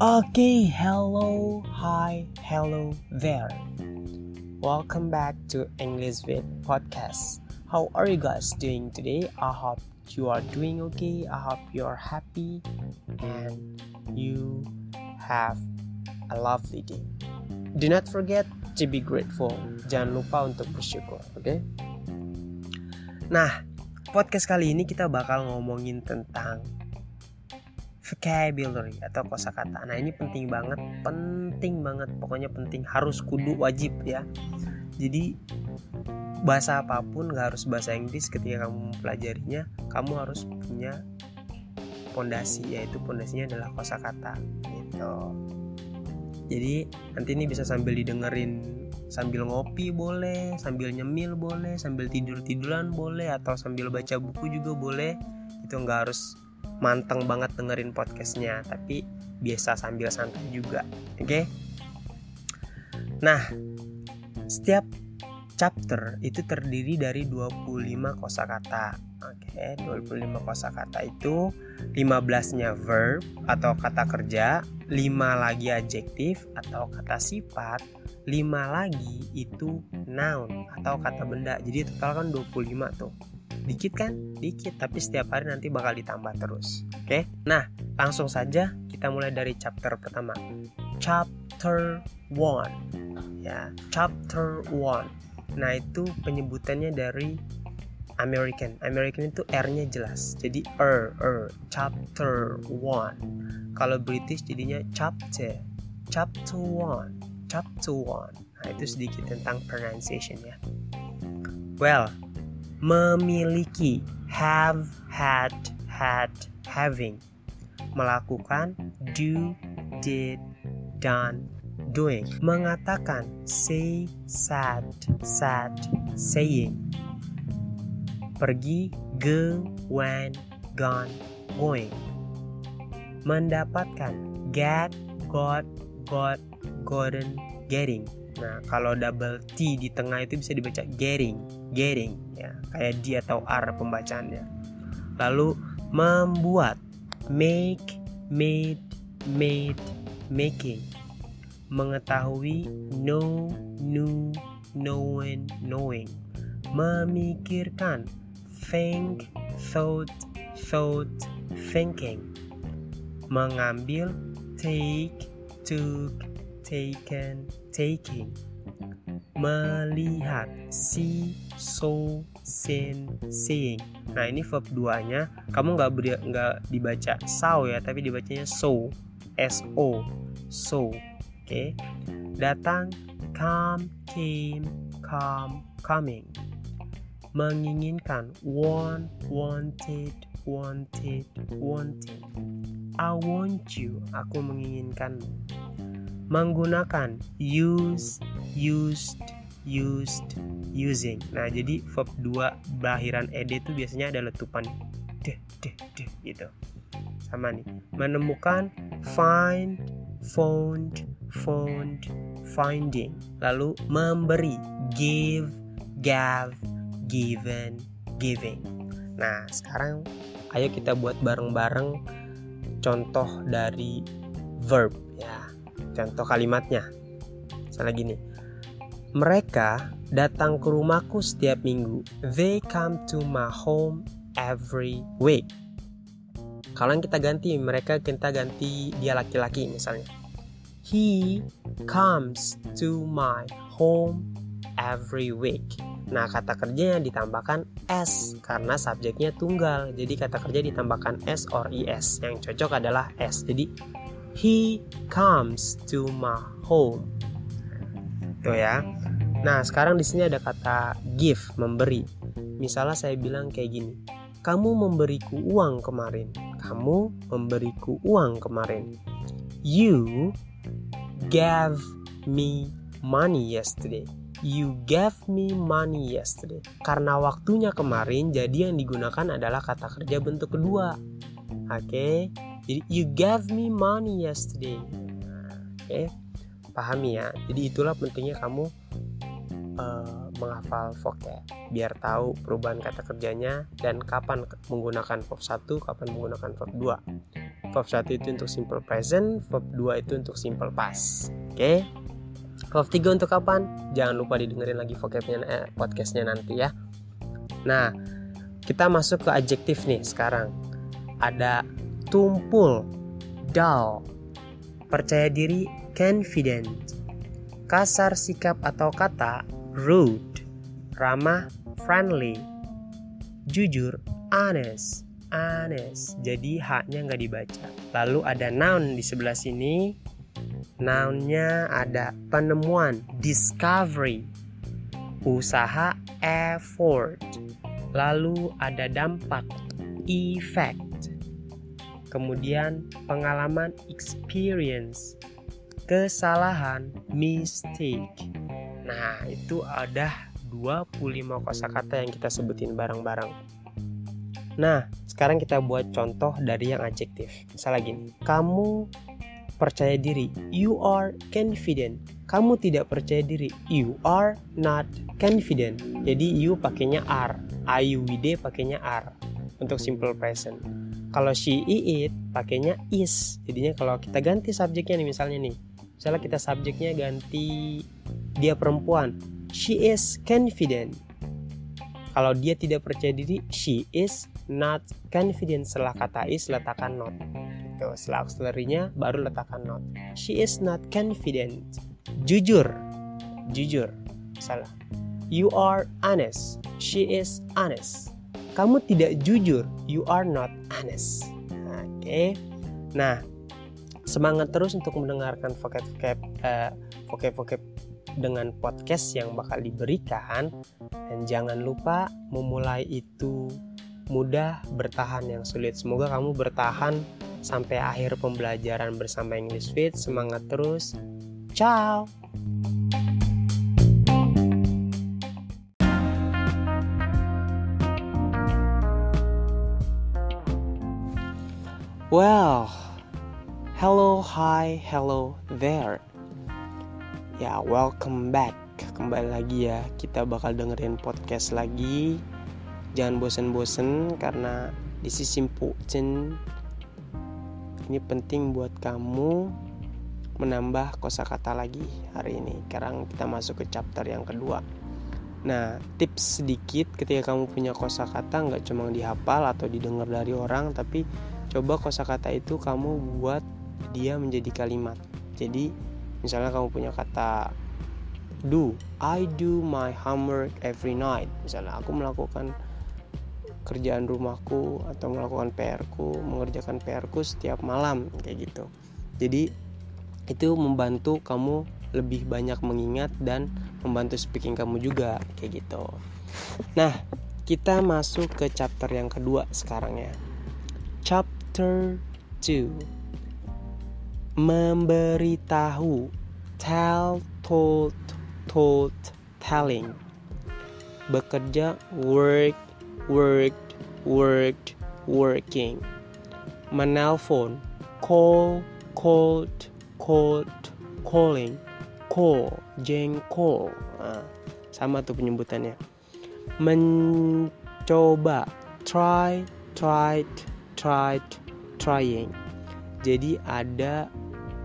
Okay, hello, hi, hello there. Welcome back to English with Podcast. How are you guys doing today? I hope you are doing okay. I hope you are happy and you have a lovely day. Do not forget to be grateful. Jangan lupa untuk bersyukur? Okay? Nah, podcast kali ini kita bakal ngomongin tentang vocabulary atau kosakata. Nah, ini penting banget, penting banget, pokoknya penting, harus kudu wajib ya. Jadi bahasa apa pun gak harus bahasa Inggris ketika kamu mempelajarinya, kamu harus punya pondasi yaitu pondasinya adalah kosakata gitu. Jadi nanti ini bisa sambil didengerin sambil ngopi boleh, sambil nyemil boleh, sambil tidur tiduran boleh, atau sambil baca buku juga boleh. Itu nggak harus manteng banget dengerin podcastnya tapi biasa sambil santai juga oke okay? nah setiap chapter itu terdiri dari 25 kosakata oke okay, 25 kosakata itu 15 nya verb atau kata kerja 5 lagi adjektif atau kata sifat 5 lagi itu noun atau kata benda jadi total kan 25 tuh Dikit kan? Dikit, tapi setiap hari nanti bakal ditambah terus. Oke. Nah, langsung saja kita mulai dari chapter pertama. Chapter 1. Ya, chapter 1. Nah, itu penyebutannya dari American. American itu R-nya jelas. Jadi er, er, chapter 1. Kalau British jadinya chapter. Chapter 1. Chapter 1. Nah, itu sedikit tentang pronunciation ya. Well, memiliki have had had having melakukan do did done doing mengatakan say said said saying pergi go went gone going mendapatkan get got got gotten getting Nah, kalau double T di tengah itu bisa dibaca getting, getting ya, kayak D atau R pembacaannya. Lalu membuat make, made, made, making. Mengetahui know, knew, knowing, knowing. Memikirkan think, thought, thought, thinking. Mengambil take, took, taken, taking. Melihat see so seen seeing. Nah ini verb 2 nya kamu nggak nggak dibaca saw ya tapi dibacanya so s o so oke. Okay. datang come came come coming menginginkan want wanted wanted wanting I want you aku menginginkanmu menggunakan use, used, used, using. Nah, jadi verb 2 belahiran ed itu biasanya ada letupan deh, deh, deh gitu. Sama nih. Menemukan find, found, found, finding. Lalu memberi give, gave, given, giving. Nah, sekarang ayo kita buat bareng-bareng contoh dari verb ya Contoh kalimatnya. Misalnya gini. Mereka datang ke rumahku setiap minggu. They come to my home every week. Kalau kita ganti, mereka kita ganti dia laki-laki misalnya. He comes to my home every week. Nah, kata kerjanya ditambahkan s karena subjeknya tunggal. Jadi kata kerja ditambahkan s or es. Yang cocok adalah s. Jadi He comes to my home. Tuh ya. Nah, sekarang di sini ada kata give, memberi. Misalnya saya bilang kayak gini. Kamu memberiku uang kemarin. Kamu memberiku uang kemarin. You gave me money yesterday. You gave me money yesterday. Karena waktunya kemarin, jadi yang digunakan adalah kata kerja bentuk kedua. Oke, okay? Jadi you gave me money yesterday. Nah, Oke, okay? pahami ya. Jadi itulah pentingnya kamu uh, menghafal vocab biar tahu perubahan kata kerjanya dan kapan menggunakan verb 1, kapan menggunakan verb 2. Verb 1 itu untuk simple present, verb 2 itu untuk simple past. Oke. Okay? Verb 3 untuk kapan? Jangan lupa didengerin lagi vocabnya eh, podcastnya nanti ya. Nah, kita masuk ke adjektif nih sekarang. Ada tumpul, dull, percaya diri, confident, kasar sikap atau kata, rude, ramah, friendly, jujur, honest, honest. Jadi haknya nggak dibaca. Lalu ada noun di sebelah sini. Nounnya ada penemuan, discovery, usaha, effort. Lalu ada dampak, effect. Kemudian pengalaman, experience. Kesalahan, mistake Nah, itu ada 25 kosakata yang kita sebutin bareng-bareng. Nah, sekarang kita buat contoh dari yang adjektif. Misalnya gini, kamu percaya diri, you are confident. Kamu tidak percaya diri, you are not confident. Jadi you pakainya are, IUWD pakainya are untuk simple present. Kalau she, it pakainya is. Jadinya kalau kita ganti subjeknya nih misalnya nih. Misalnya kita subjeknya ganti dia perempuan she is confident kalau dia tidak percaya diri she is not confident setelah kata is letakkan not itu setelah auxiliary-nya baru letakkan not she is not confident. Jujur. Jujur. Salah. You are honest. She is honest. Kamu tidak jujur. You are not honest. Oke. Okay. nah semangat terus untuk mendengarkan vocab-vocab uh, vocab-vocab dengan podcast yang bakal diberikan. Dan jangan lupa memulai itu mudah bertahan yang sulit semoga kamu bertahan sampai akhir pembelajaran bersama English Fit semangat terus ciao Well, hello, hi, hello there. Ya, welcome back. Kembali lagi ya, kita bakal dengerin podcast lagi. Jangan bosen-bosen karena this is important. Ini penting buat kamu menambah kosakata lagi hari ini. Sekarang kita masuk ke chapter yang kedua. Nah, tips sedikit ketika kamu punya kosakata nggak cuma dihafal atau didengar dari orang, tapi coba kosakata itu kamu buat dia menjadi kalimat. Jadi misalnya kamu punya kata do I do my homework every night misalnya aku melakukan kerjaan rumahku atau melakukan PR ku mengerjakan PR ku setiap malam kayak gitu. Jadi itu membantu kamu lebih banyak mengingat dan membantu speaking kamu juga kayak gitu. Nah kita masuk ke chapter yang kedua sekarang ya. Chapter 2 memberitahu. Tell told told telling. Bekerja work worked worked working. Menelpon call called called calling. Call jengkol nah, sama tuh penyebutannya. Mencoba. Try tried tried trying. Jadi ada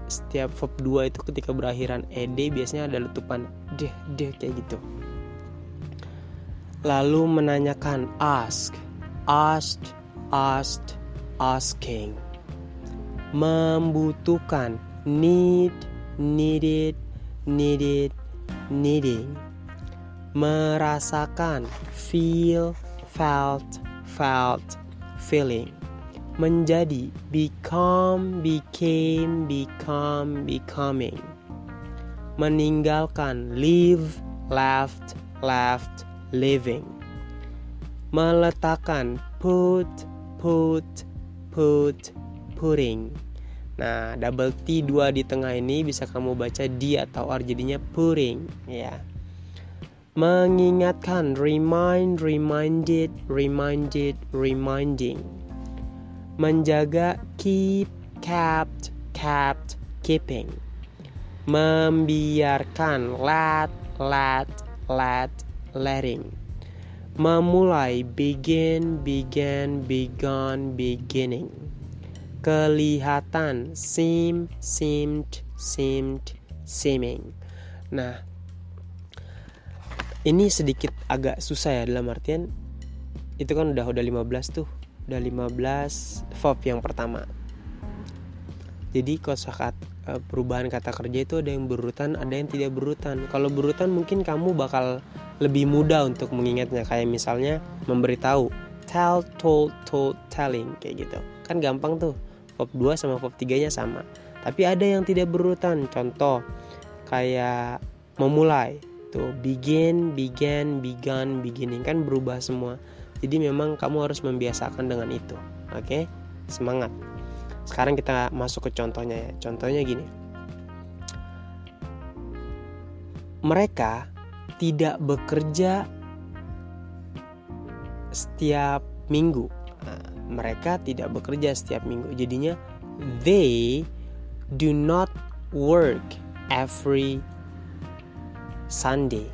setiap verb 2 itu ketika berakhiran. Ed biasanya ada letupan. Deh deh kayak gitu lalu menanyakan ask asked asked asking. Membutuhkan need needed needed needing. Merasakan feel felt felt feeling. Menjadi become became become becoming. Meninggalkan leave left left living. Meletakkan put put put putting Nah, double T dua di tengah ini bisa kamu baca di atau R jadinya putting ya. Mengingatkan remind reminded reminded reminding. Menjaga keep kept kept keeping. Membiarkan let let let letting. Memulai begin began begun beginning. Kelihatan seem seemed seemed seeming. Nah ini sedikit agak susah ya dalam artian itu kan udah udah 15 tuh. Udah 15 verb yang pertama. Jadi kosakata perubahan kata kerja itu ada yang berurutan ada yang tidak berurutan. Kalau berurutan mungkin kamu bakal lebih mudah untuk mengingatnya. Kayak misalnya memberitahu tell told told telling kayak gitu. Kan gampang tuh. Verb 2 sama verb 3 nya sama. Tapi ada yang tidak berurutan. Contoh kayak memulai tuh begin began begun beginning. Kan berubah semua. Jadi memang kamu harus membiasakan dengan itu. Oke? Semangat sekarang kita masuk ke contohnya ya contohnya gini mereka tidak bekerja setiap minggu. Mereka tidak bekerja setiap minggu. Jadinya they do not work every Sunday.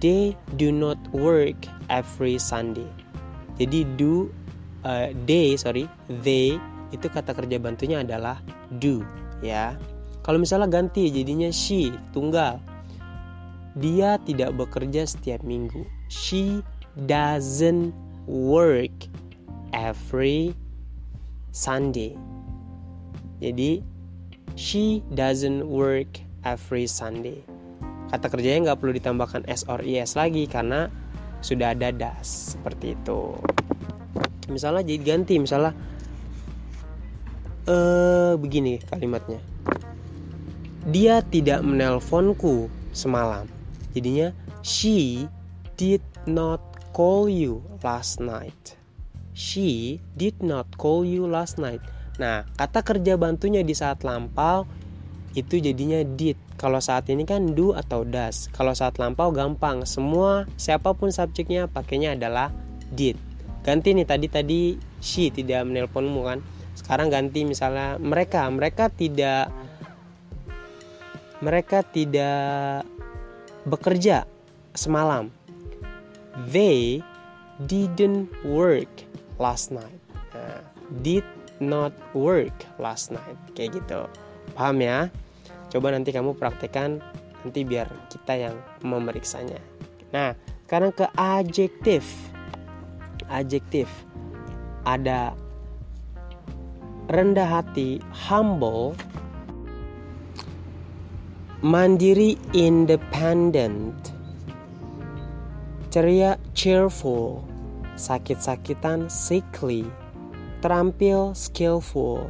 They do not work every Sunday. Jadi do uh, they sorry they itu kata kerja bantunya adalah do ya. Kalau misalnya ganti jadinya she tunggal dia tidak bekerja setiap minggu. She doesn't work every Sunday. Jadi she doesn't work every Sunday. Kata kerjanya nggak perlu ditambahkan s or es lagi karena sudah ada das seperti itu. Misalnya jadi ganti misalnya eh begini kalimatnya. Dia tidak menelponku semalam. Jadinya she did not call you last night. She did not call you last night. Nah, kata kerja bantunya di saat lampau itu jadinya did. Kalau saat ini kan do atau does. Kalau saat lampau gampang. Semua siapa pun subjeknya pakainya adalah did. Ganti nih tadi tadi she tidak menelponmu kan. Sekarang ganti misalnya mereka, mereka tidak mereka tidak bekerja semalam. They didn't work last night. Nah, did not work last night. Kayak gitu. Paham ya? Coba nanti kamu praktekkan nanti biar kita yang memeriksanya. Nah, sekarang ke adjektif. Adjektif. Ada rendah hati, humble, mandiri independent ceria cheerful sakit-sakitan sickly terampil skillful.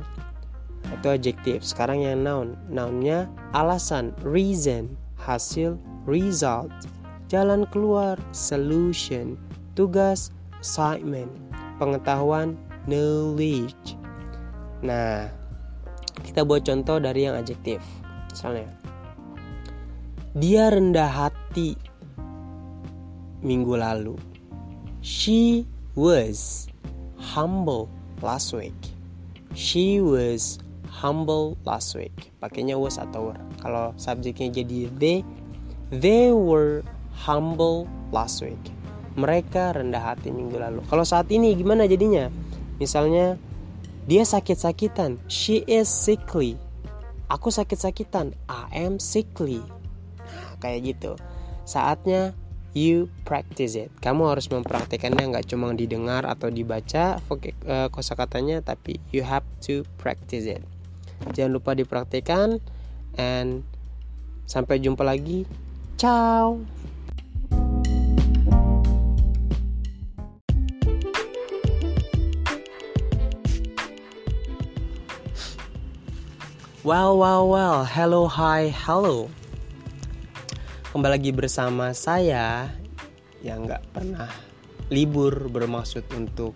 Itu adjektif. Sekarang yang noun. Nounnya alasan reason hasil result jalan keluar solution tugas assignment pengetahuan knowledge nah kita buat contoh dari yang adjektif misalnya dia rendah hati minggu lalu. She was humble last week. She was humble last week. Pakainya was atau were. Kalau subjeknya jadi they, they were humble last week. Mereka rendah hati minggu lalu. Kalau saat ini gimana jadinya? Misalnya dia sakit-sakitan. She is sickly. Aku sakit-sakitan. I am sickly kayak gitu saatnya you practice it kamu harus mempraktekannya nggak cuma didengar atau dibaca uh, kosakatanya tapi you have to practice it jangan lupa dipraktekan and sampai jumpa lagi ciao Well, well, well. Hello, hi, hello kembali lagi bersama saya yang nggak pernah libur bermaksud untuk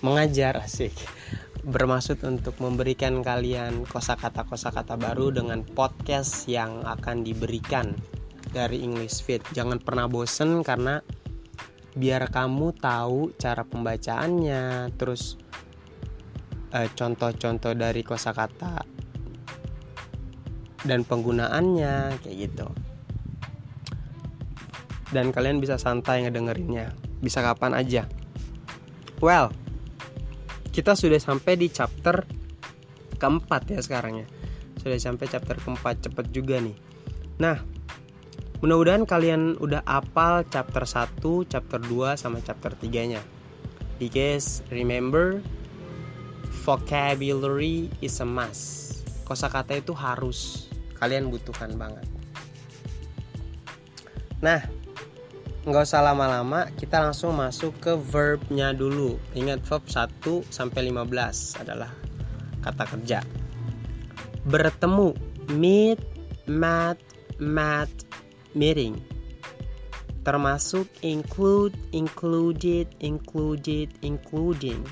mengajar asik bermaksud untuk memberikan kalian kosakata-kosakata baru dengan podcast yang akan diberikan dari English Fit. Jangan pernah bosen karena biar kamu tahu cara pembacaannya, terus eh, contoh-contoh dari kosakata dan penggunaannya kayak gitu. dan kalian bisa santai ngedengerinnya. Bisa kapan aja. Well kita sudah sampai di chapter keempat ya sekarang ya. Sudah sampai chapter keempat cepet juga nih. Nah mudah-mudahan kalian udah apal chapter 1 chapter 2 sama chapter 3 nya because remember vocabulary is a must. Kosakata itu harus kalian butuhkan banget. Nah nggak usah lama-lama kita langsung masuk ke verbnya dulu. Ingat verb 1 sampai 15 adalah kata kerja. Bertemu meet mat mat meeting. Termasuk include included included including.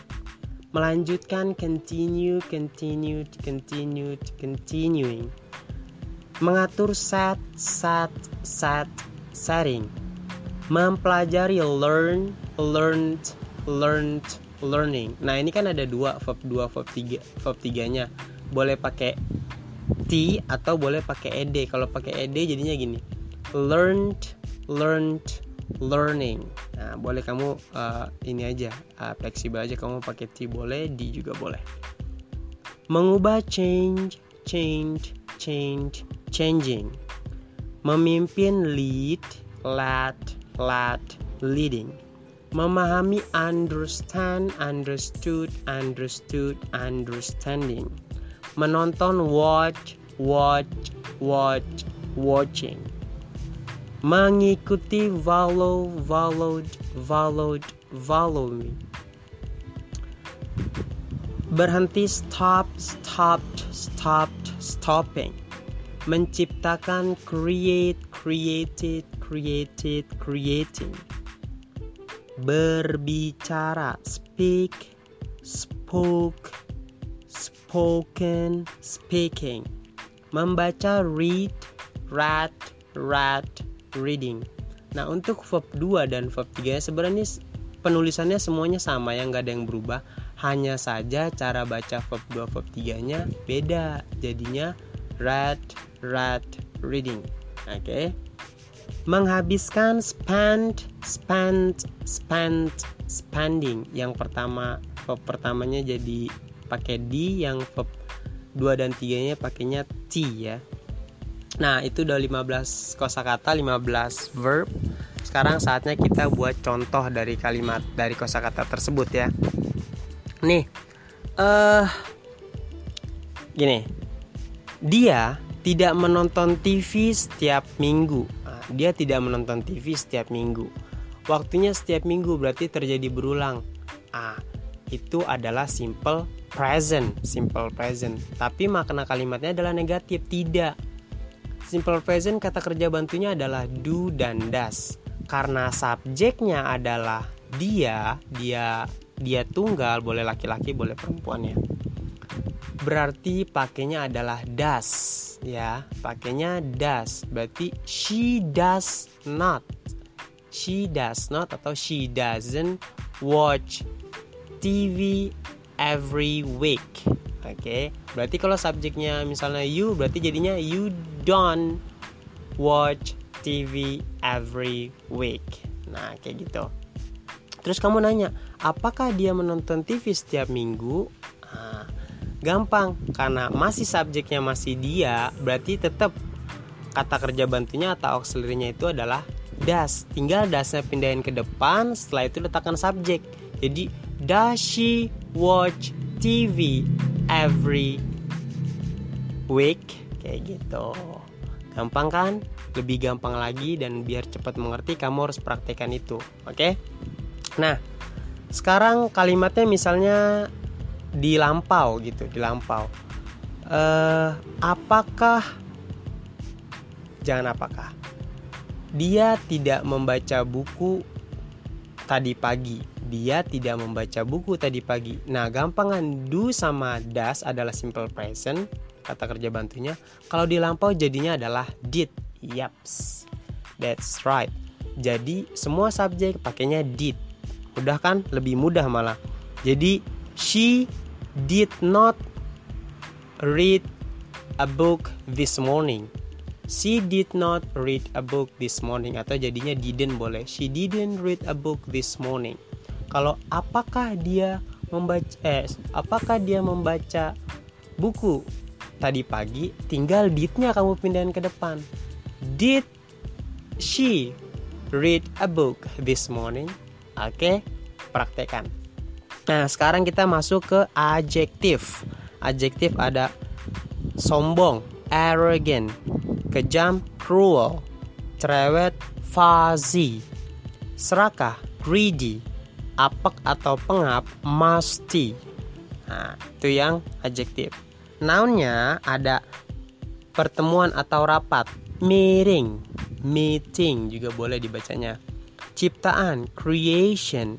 Melanjutkan continue continued continued continuing mengatur set set set setting mempelajari learn learned learned learning. Nah ini kan ada dua verb dua verb tiga verb tiganya. Boleh pakai t atau boleh pakai ed kalau pakai ed jadinya gini. Learned learned learning. Nah boleh kamu uh, ini aja uh, fleksibel aja. Kamu pakai t boleh d juga boleh. Mengubah change change change changing. Memimpin lead led led leading. Memahami understand understood understood understanding. Menonton watch watch watch watching. Mengikuti follow followed followed follow me berhenti stop stopped stopped stopping menciptakan create created created creating berbicara speak spoke spoken speaking membaca read read read reading. Nah untuk verb 2 dan verb 3 sebenarnya penulisannya semuanya sama yang nggak ada yang berubah. Hanya saja cara baca verb 2 verb 3 nya beda. Jadinya read, read, reading. Oke. Okay? Menghabiskan spend, spend, spend, spending. Yang pertama verb pertamanya jadi pakai d, yang verb 2 dan 3 nya pakainya t ya. Nah, itu udah 15 kosakata, 15 verb. Sekarang saatnya kita buat contoh dari kalimat dari kosakata tersebut ya. Nih, eh uh, gini. Dia tidak menonton TV setiap minggu. Nah, dia tidak menonton TV setiap minggu. Waktunya setiap minggu berarti terjadi berulang. Ah, itu adalah simple present, simple present. Tapi makna kalimatnya adalah negatif, tidak Simple present kata kerja bantunya adalah do dan does. Karena subjeknya adalah dia, dia dia tunggal, boleh laki-laki, boleh perempuan ya. Berarti pakainya adalah does ya. Pakainya does. Berarti she does not. She does not atau she doesn't watch TV every week. Oke, okay. berarti kalau subjeknya misalnya you, berarti jadinya you don't watch TV every week. Nah, kayak gitu. Terus kamu nanya, apakah dia menonton TV setiap minggu? Nah, gampang, karena masih subjeknya masih dia, berarti tetap kata kerja bantunya atau auxiliary itu adalah does. Tinggal dasnya pindahin ke depan, setelah itu letakkan subjek. Jadi, does she watch TV every week kayak gitu gampang kan lebih gampang lagi dan biar cepat mengerti kamu harus praktekkan itu oke okay? nah sekarang kalimatnya misalnya di lampau gitu di lampau uh, apakah jangan apakah dia tidak membaca buku tadi pagi dia tidak membaca buku tadi pagi. Nah, gampangan do sama das adalah simple present, kata kerja bantunya. Kalau di lampau jadinya adalah did. Yaps. That's right. Jadi semua subjek pakainya did. Udah kan? Lebih mudah malah. Jadi she did not read a book this morning. She did not read a book this morning atau jadinya didn't boleh. She didn't read a book this morning. Kalau apakah dia membaca eh apakah dia membaca buku tadi pagi tinggal didnya kamu pindahin ke depan. Did she read a book this morning? Oke, okay, praktekan. Nah, sekarang kita masuk ke adjektif. Adjektif ada sombong, arrogant, kejam, cruel, cerewet, fuzzy, serakah, greedy, apek atau pengap, musty. Nah, itu yang adjektif. Nounnya ada pertemuan atau rapat, meeting, meeting juga boleh dibacanya. Ciptaan, creation,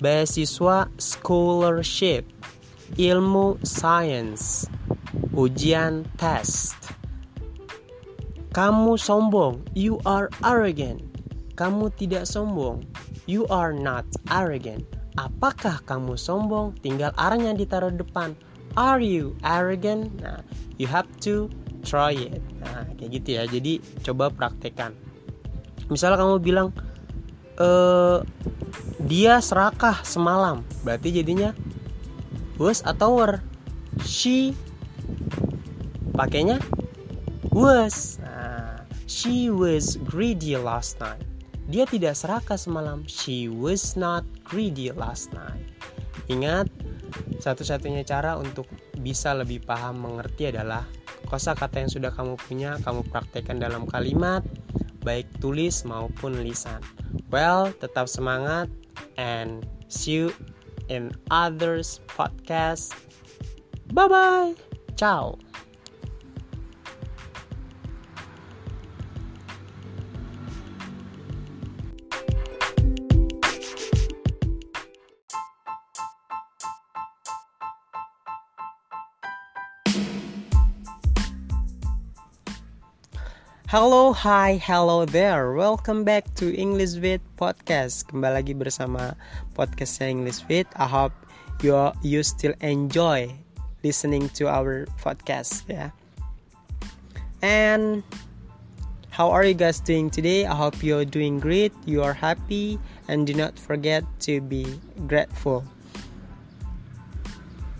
beasiswa, scholarship, ilmu, science, ujian, test. Kamu sombong, you are arrogant. Kamu tidak sombong, you are not arrogant. Apakah kamu sombong? Tinggal arahnya ditaruh depan. Are you arrogant? Nah, you have to try it. Nah, kayak gitu ya. Jadi coba praktekkan. Misalnya kamu bilang, e, dia serakah semalam, berarti jadinya was atau were. She pakainya was. Nah, she was greedy last night. Dia tidak serakah semalam. She was not greedy last night. Ingat, satu-satunya cara untuk bisa lebih paham mengerti adalah kosa kata yang sudah kamu punya, kamu praktekkan dalam kalimat, baik tulis maupun lisan. Well, tetap semangat and see you in others podcast. Bye bye. Ciao. Halo, hi, hello there. Welcome back to English with Podcast. Kembali lagi bersama podcastnya English with. I hope you you still enjoy listening to our podcast, yeah. And how are you guys doing today? I hope you're doing great. You are happy, and do not forget to be grateful.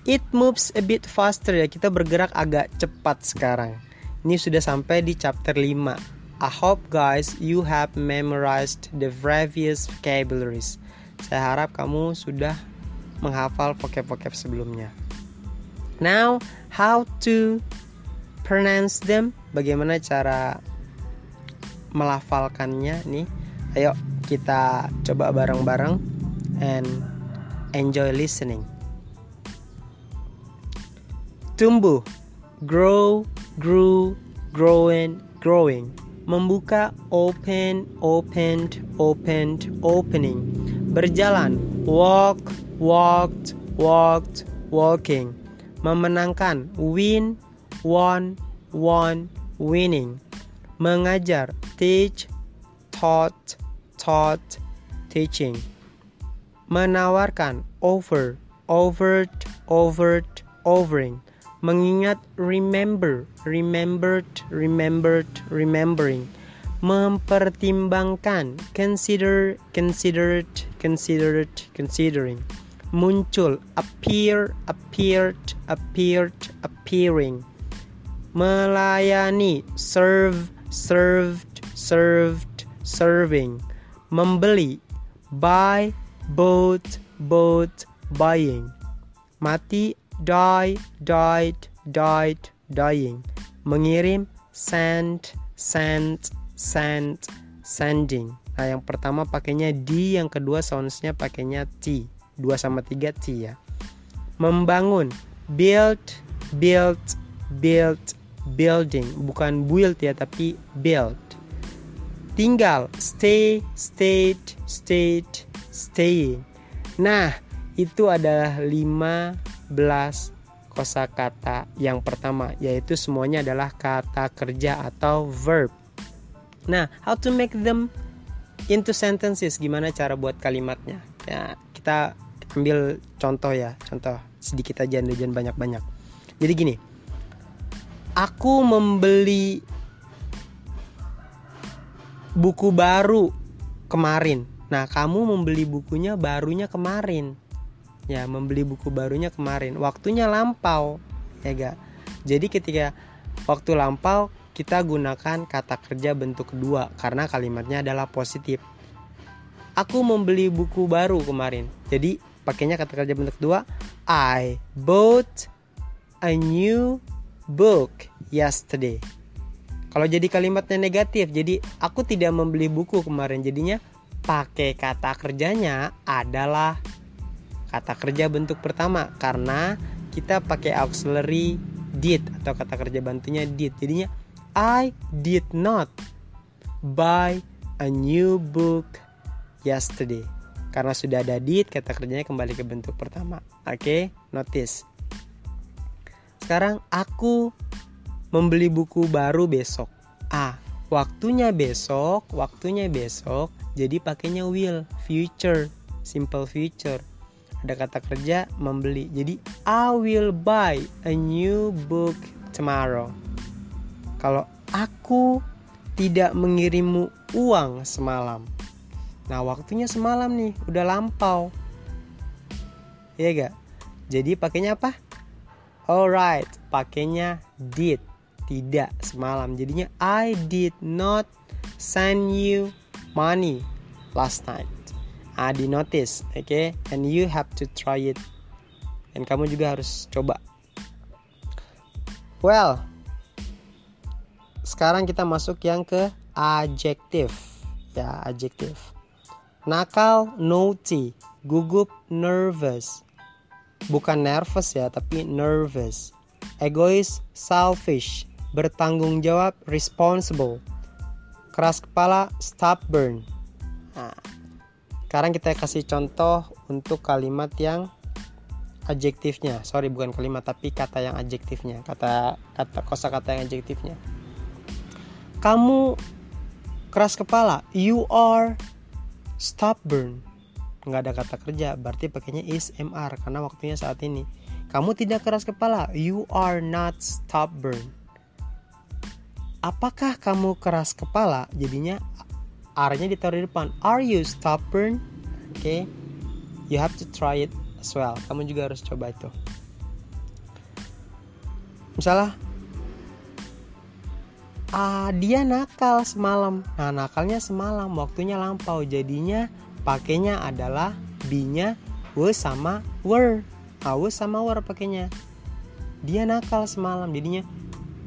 It moves a bit faster ya. Kita bergerak agak cepat sekarang ini sudah sampai di chapter 5. I hope guys you have memorized the previous vocabularies. Saya harap kamu sudah menghafal vocab-vocab sebelumnya. Now, how to pronounce them? Bagaimana cara melafalkannya nih? Ayo kita coba bareng-bareng and enjoy listening. Tumbuh, grow, grew, growing, growing. Membuka, open, opened, opened, opening. Berjalan, walk, walked, walked, walking. Memenangkan, win, won, won, winning. Mengajar, teach, taught, taught, teaching. Menawarkan, offer, offered, offered, offering mengingat remember remembered remembered remembering. Mempertimbangkan consider considered considered considering. Muncul appear appeared appeared appearing. Melayani serve served served serving. Membeli buy bought bought buying. Mati die, died, died, dying. Mengirim, send, sent, sent, sending. Nah, yang pertama pakainya D, yang kedua soundsnya pakainya T. Dua sama tiga T ya. Membangun, build, build, build, building. Bukan build ya, tapi build. Tinggal, stay, state, state, staying. Nah, itu adalah lima kosakata yang pertama yaitu semuanya adalah kata kerja atau verb. Nah, how to make them into sentences? Gimana cara buat kalimatnya? Ya, kita ambil contoh ya, contoh sedikit aja jangan banyak-banyak. Jadi gini. Aku membeli buku baru kemarin. Nah, kamu membeli bukunya barunya kemarin. Ya, membeli buku barunya kemarin. Waktunya lampau, ya gak? Jadi ketika waktu lampau kita gunakan kata kerja bentuk kedua karena kalimatnya adalah positif. Aku membeli buku baru kemarin. Jadi pakainya kata kerja bentuk kedua. I bought a new book yesterday. Kalau jadi kalimatnya negatif, jadi aku tidak membeli buku kemarin. Jadinya pakai kata kerjanya adalah kata kerja bentuk pertama karena kita pakai auxiliary did atau kata kerja bantunya did. Jadinya I did not buy a new book yesterday. Karena sudah ada did, kata kerjanya kembali ke bentuk pertama. Oke, okay? notice. Sekarang aku membeli buku baru besok. Ah, waktunya besok, waktunya besok. Jadi pakainya will, future, simple future. Ada kata kerja membeli. Jadi I will buy a new book tomorrow. Kalau aku tidak mengirimmu uang semalam. Nah, waktunya semalam nih, udah lampau. Iya gak? Jadi pakainya apa? Alright, pakainya did tidak semalam. Jadinya I did not send you money last night. I did notice, oke? Okay? And you have to try it. Dan kamu juga harus coba. Well, sekarang kita masuk yang ke adjective. Ya, adjective. Nakal, naughty, gugup, nervous. Bukan nervous ya, tapi nervous. Egois, selfish, bertanggung jawab responsible keras kepala stubborn nah, sekarang kita kasih contoh untuk kalimat yang adjektifnya. Sorry bukan kalimat tapi kata yang adjektifnya. Kata kata kosa kata yang adjektifnya. Kamu keras kepala. You are stubborn. Nggak ada kata kerja berarti pakainya is mr karena waktunya saat ini. Kamu tidak keras kepala. You are not stubborn. Apakah kamu keras kepala? Jadinya R-nya ditaruh di depan. Are you stubborn? Oke okay. you have to try it as well. Kamu juga harus coba itu. Misalnya ah dia nakal semalam. Nah nakalnya semalam waktunya lampau. Jadinya pakainya adalah B-nya was sama were ah, was sama were pakainya. Dia nakal semalam jadinya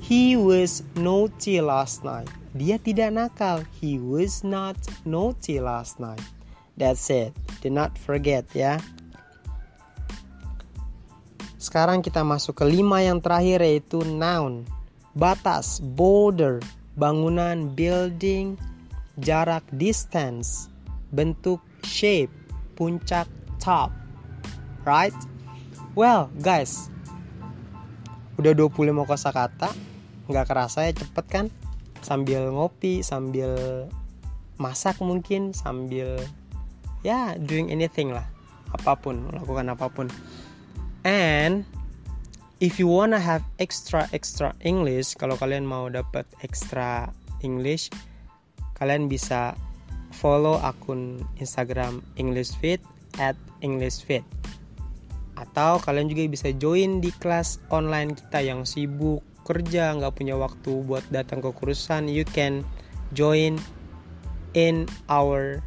He was naughty last night. Dia tidak nakal. He was not naughty last night. That's it. Do not forget ya. Sekarang kita masuk ke lima yang terakhir yaitu noun. Batas, border, bangunan, building, jarak, distance, bentuk, shape, puncak, top. Right? Well, guys, udah 25 kosakata nggak kerasa ya cepet kan? Sambil ngopi sambil masak mungkin sambil ya doing anything lah. Apa pun melakukan apa pun. And if you wanna have extra extra English kalau kalian mau dapat extra English kalian bisa follow akun Instagram English Fit at English Fit. Atau kalian juga bisa join di kelas online kita yang sibuk kerja nggak punya waktu buat datang ke kursusan you can join in our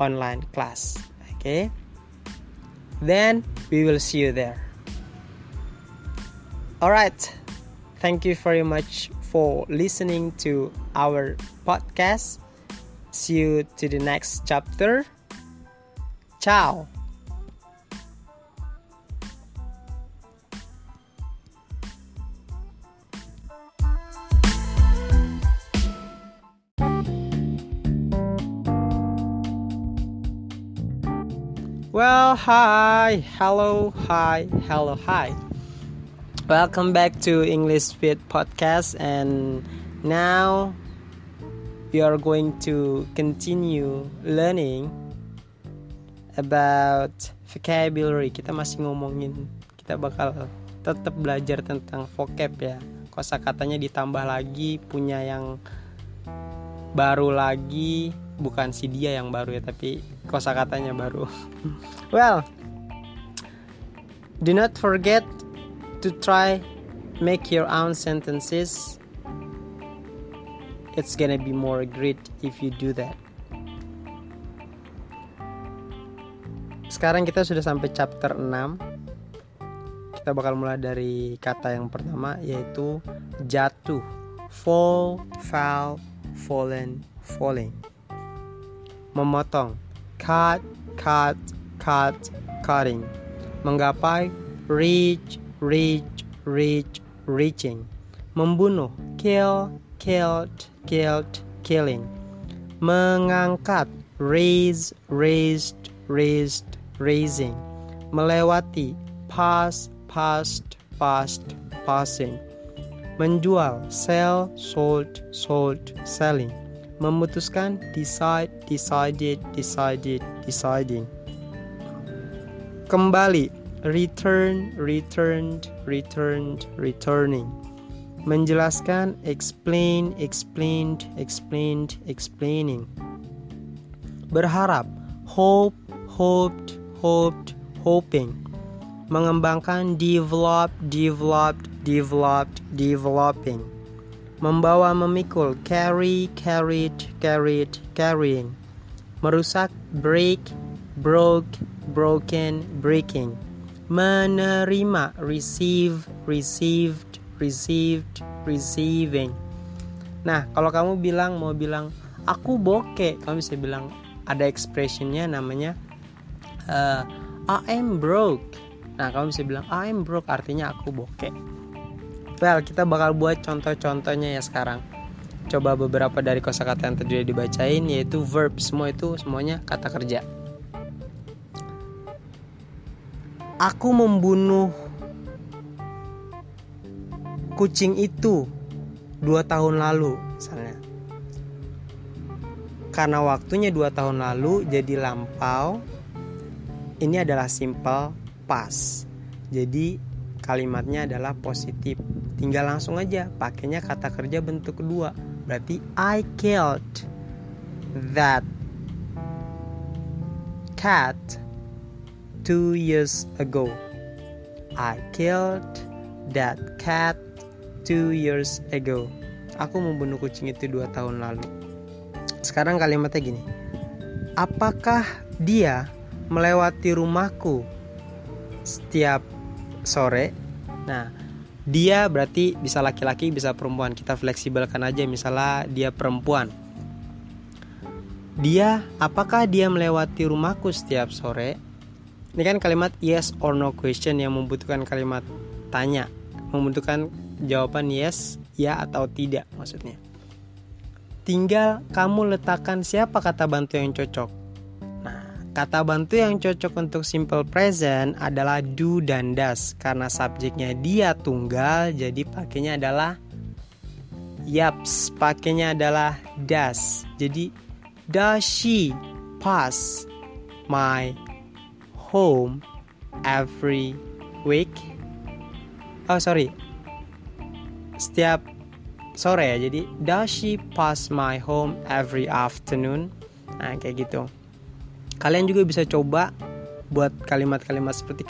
online class. Okay? Then we will see you there. Alright. Thank you very much for listening to our podcast. See you to the next chapter. Ciao hi, hello, hi, hello, hi. Welcome back to English Fit Podcast, and now we are going to continue learning about vocabulary. Kita masih ngomongin, kita bakal tetap belajar tentang vocab ya. Kosa katanya ditambah lagi punya yang baru lagi bukan si dia yang baru ya tapi kosakatanya baru. Well do not forget to try make your own sentences. It's gonna be more great if you do that. Sekarang kita sudah sampai chapter 6 kita bakal mulai dari kata yang pertama yaitu jatuh. Fall fall fallen falling. Memotong cut cut cut cutting menggapai reach reach reach reaching membunuh kill killed killed killing mengangkat raise raised raised raising melewati pass past, past, passing. Menjual, sell, sold, sold, selling. Memutuskan, decide, decided, decided, deciding. Kembali, return, returned, returned, returning. Menjelaskan, explain, explained, explained, explaining. Berharap, hope, hoped, hoped, hoping mengembangkan develop, developed, developed, developing. Membawa memikul carry, carried, carried, carrying. Merusak break, broke, broken, breaking. Menerima receive, received, received, receiving. Nah, kalau kamu bilang mau bilang aku bokeh, kamu bisa bilang ada expressionnya namanya uh, I am broke Nah, kamu bisa bilang I'm broke artinya aku bokeh. Well, kita bakal buat contoh-contohnya ya sekarang. Coba beberapa dari kosakata yang tadi dibacain yaitu verb. Semua itu semuanya kata kerja. Aku membunuh kucing itu dua tahun lalu misalnya karena waktunya dua tahun lalu jadi lampau ini adalah simple pas. Jadi kalimatnya adalah positif. Tinggal langsung aja pakainya kata kerja bentuk kedua. Berarti I killed that cat two years ago. I killed that cat two years ago. Aku membunuh kucing itu dua tahun lalu. Sekarang kalimatnya gini. Apakah dia melewati rumahku setiap sore. Nah, dia berarti bisa laki-laki, bisa perempuan. Kita fleksibelkan aja misalnya dia perempuan. Dia, apakah dia melewati rumahku setiap sore? Ini kan kalimat yes or no question yang membutuhkan kalimat tanya, membutuhkan jawaban yes, ya atau tidak maksudnya. Tinggal kamu letakkan siapa kata bantu yang cocok. Kata bantu yang cocok untuk simple present adalah do dan does karena subjeknya dia tunggal jadi pakainya adalah yaps pakainya adalah does. Jadi does she pass my home every week? Oh sorry, setiap sore ya. Jadi does she pass my home every afternoon? Nah kayak gitu kalian juga bisa coba buat kalimat-kalimat seperti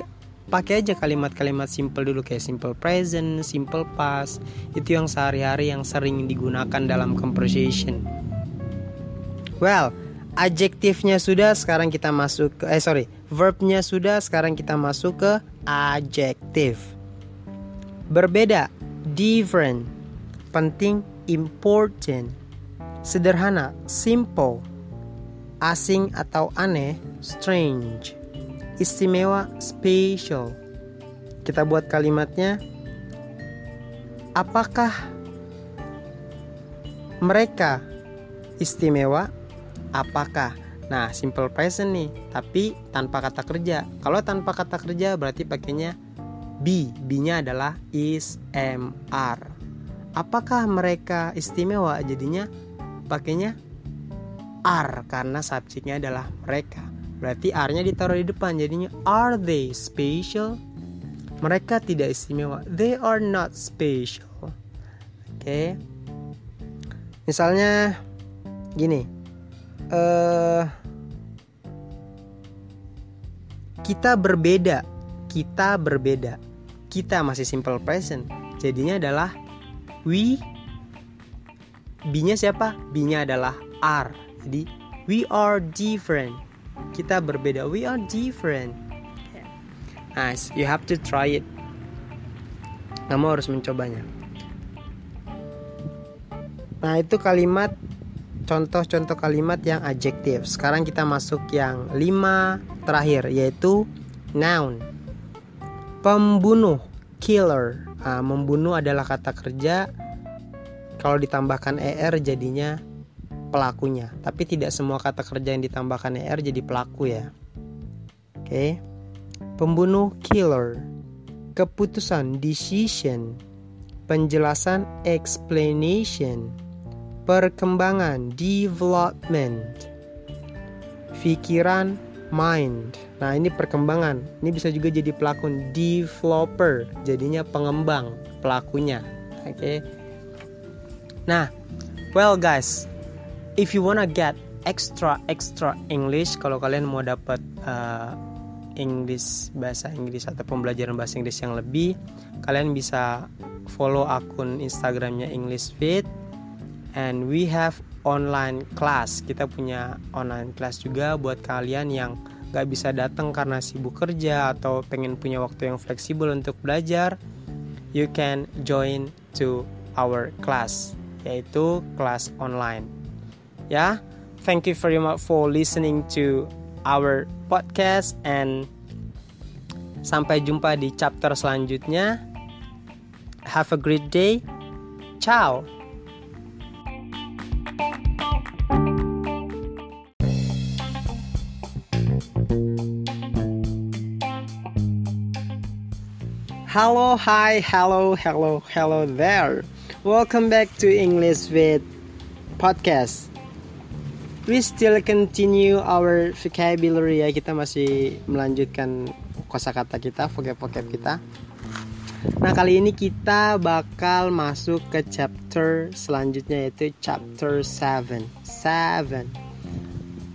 pakai aja kalimat-kalimat simple dulu kayak simple present, simple past itu yang sehari-hari yang sering digunakan dalam conversation. Well, adjektifnya sudah sekarang kita masuk ke eh sorry verbnya sudah sekarang kita masuk ke adjektif. Berbeda, different, penting, important, sederhana, simple, asing atau aneh, strange. Istimewa, special. Kita buat kalimatnya. Apakah mereka istimewa? Apakah? Nah, simple present nih, tapi tanpa kata kerja. Kalau tanpa kata kerja berarti pakainya be. B-nya adalah is, am, are. Apakah mereka istimewa? Jadinya pakainya are karena subjeknya adalah mereka. Berarti are-nya ditaruh di depan jadinya are they special? Mereka tidak istimewa. They are not special. Oke. Okay. Misalnya gini uh, kita berbeda kita berbeda kita masih simple present jadinya adalah we B-nya siapa? B-nya adalah are. Jadi we are different. Kita berbeda. We are different. Nice. You have to try it. Kamu harus mencobanya. Nah, itu kalimat contoh-contoh kalimat yang adjektif. Sekarang kita masuk yang lima terakhir yaitu noun. Pembunuh, killer. Nah, membunuh adalah kata kerja kalau ditambahkan er jadinya pelakunya. Tapi tidak semua kata kerja yang ditambahkan er jadi pelaku ya. Oke. Pembunuh killer. Keputusan decision. Penjelasan explanation. Perkembangan development. Pikiran mind. Nah ini perkembangan. Ini bisa juga jadi pelakon developer. Jadinya pengembang pelakunya. Oke. Okay? Nah, well guys, if you wanna get extra extra English, kalau kalian mau dapat uh, English bahasa Inggris atau pembelajaran bahasa Inggris yang lebih, kalian bisa follow akun Instagramnya English Fit, and we have online class. Kita punya online class juga buat kalian yang gak bisa datang karena sibuk kerja atau pengen punya waktu yang fleksibel untuk belajar. You can join to our class yaitu kelas online. Ya, thank you very much for listening to our podcast and sampai jumpa di chapter selanjutnya. Have a great day. Ciao. Hello, hi, hello, hello, hello there. Welcome back to English with podcast. We still continue our vocabulary ya. Kita masih melanjutkan kosakata kita, vocab-vocab kita. Nah, kali ini kita bakal masuk ke chapter selanjutnya yaitu chapter 7. 7.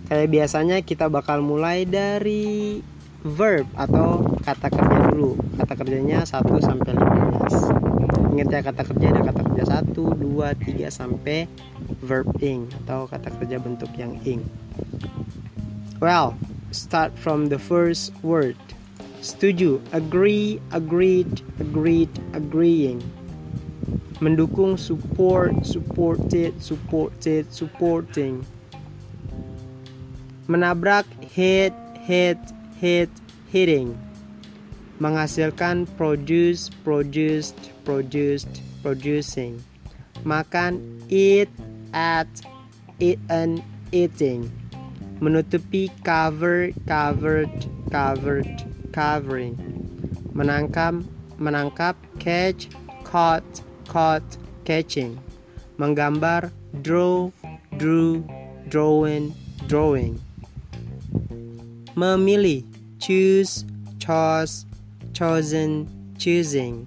Kayak biasanya kita bakal mulai dari verb atau kata kerja dulu. Kata kerjanya 1 sampai 15 ingat ya kata kerja ada kata kerja 1, 2, 3 sampai verb ing atau kata kerja bentuk yang ing. Well, start from the first word. Setuju, agree, agreed, agreed, agreeing. Mendukung, support, supported, supported, supporting. Menabrak, hit, hit, hit, hitting menghasilkan produce, produced, produced, producing. Makan, eat, at, eat and eating. Menutupi, cover, covered, covered, covering. Menangkap, menangkap, catch, caught, caught, catching. Menggambar, draw, drew, drawing, drawing. Memilih, choose, chose, chosen, choosing.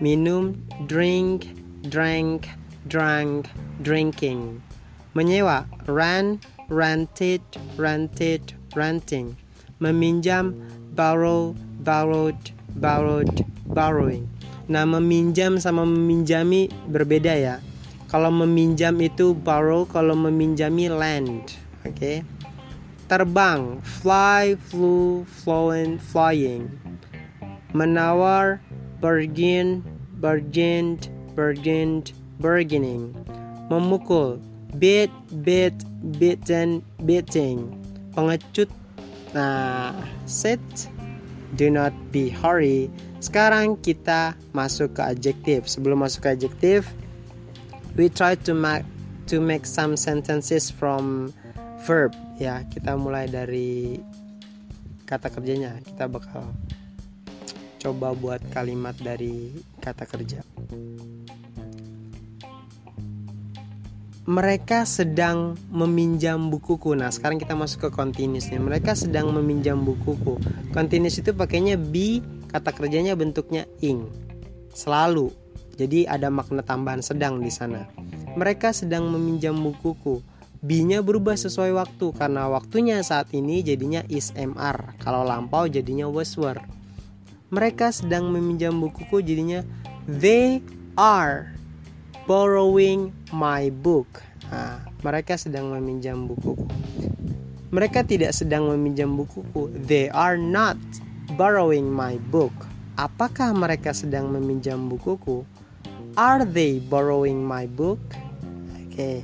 Minum, drink, drank, drank, drinking. Menyewa, rent, rented, rented, renting. Meminjam, borrow, borrowed, borrowed, borrowing. Nah, meminjam sama meminjami berbeda ya. Kalau meminjam itu borrow, kalau meminjami lend. Oke. Okay? terbang fly flew flowing flying menawar bargain bargained bargained bargaining memukul beat beat beaten beating pengecut. Nah set do not be hurry. Sekarang kita masuk ke adjektif. Sebelum masuk ke adjektif we try to make to make some sentences from verb. Ya kita mulai dari kata kerjanya. Kita bakal coba buat kalimat dari kata kerja mereka sedang meminjam bukuku. Nah sekarang kita masuk ke continuous nih. Mereka sedang meminjam bukuku. Continuous itu pakainya be kata kerjanya bentuknya ing. Selalu. Jadi ada makna tambahan sedang di sana. Mereka sedang meminjam bukuku. B-nya berubah sesuai waktu karena waktunya saat ini jadinya is MR. Kalau lampau jadinya was were. Mereka sedang meminjam bukuku jadinya they are borrowing my book. Nah, mereka sedang meminjam bukuku. Mereka tidak sedang meminjam bukuku. They are not borrowing my book. Apakah mereka sedang meminjam bukuku? Are they borrowing my book? Oke. Okay.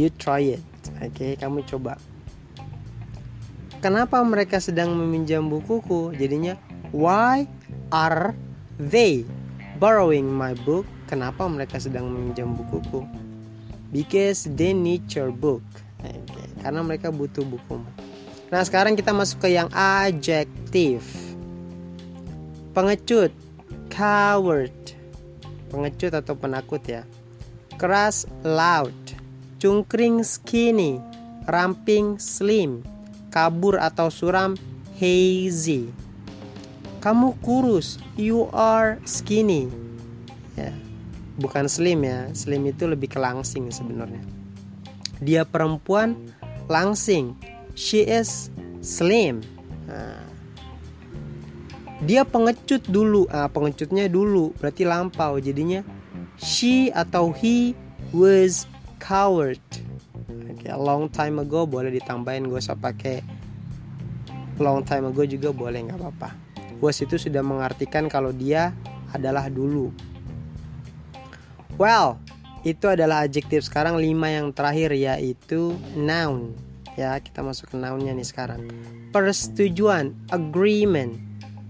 You try it. Oke, okay, kamu coba. Kenapa mereka sedang meminjam bukuku? Jadinya why are they borrowing my book? Kenapa mereka sedang meminjam bukuku? Because they need your book. Okay. Karena mereka butuh bukumu. Nah, sekarang kita masuk ke yang adjektif. Pengecut, coward. Pengecut atau penakut ya. Keras, loud cungkring skinny, ramping slim, kabur atau suram hazy. Kamu kurus, you are skinny. Ya, bukan slim ya, slim itu lebih ke langsing sebenarnya. Dia perempuan langsing, she is slim. Nah, dia pengecut dulu, ah, pengecutnya dulu, berarti lampau, jadinya she atau he was coward. Okay, long time ago boleh ditambahin gue usah pakai long time ago juga boleh nggak apa-apa. Was itu sudah mengartikan kalau dia adalah dulu well itu adalah adjektif sekarang lima yang terakhir yaitu noun ya kita masuk ke nounnya nih sekarang persetujuan agreement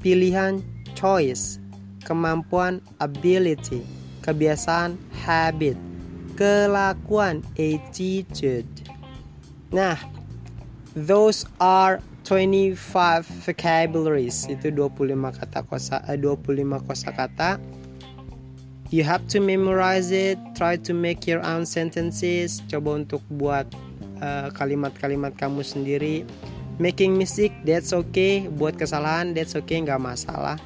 pilihan choice kemampuan ability kebiasaan habit kelakuan attitude. Nah, those are 25 vocabularies. Itu 25 kata kosa eh, 25 kosakata. You have to memorize it, try to make your own sentences. Coba untuk buat eh, kalimat-kalimat uh, kamu sendiri. Making mistake, that's okay. Buat kesalahan, that's okay, nggak masalah.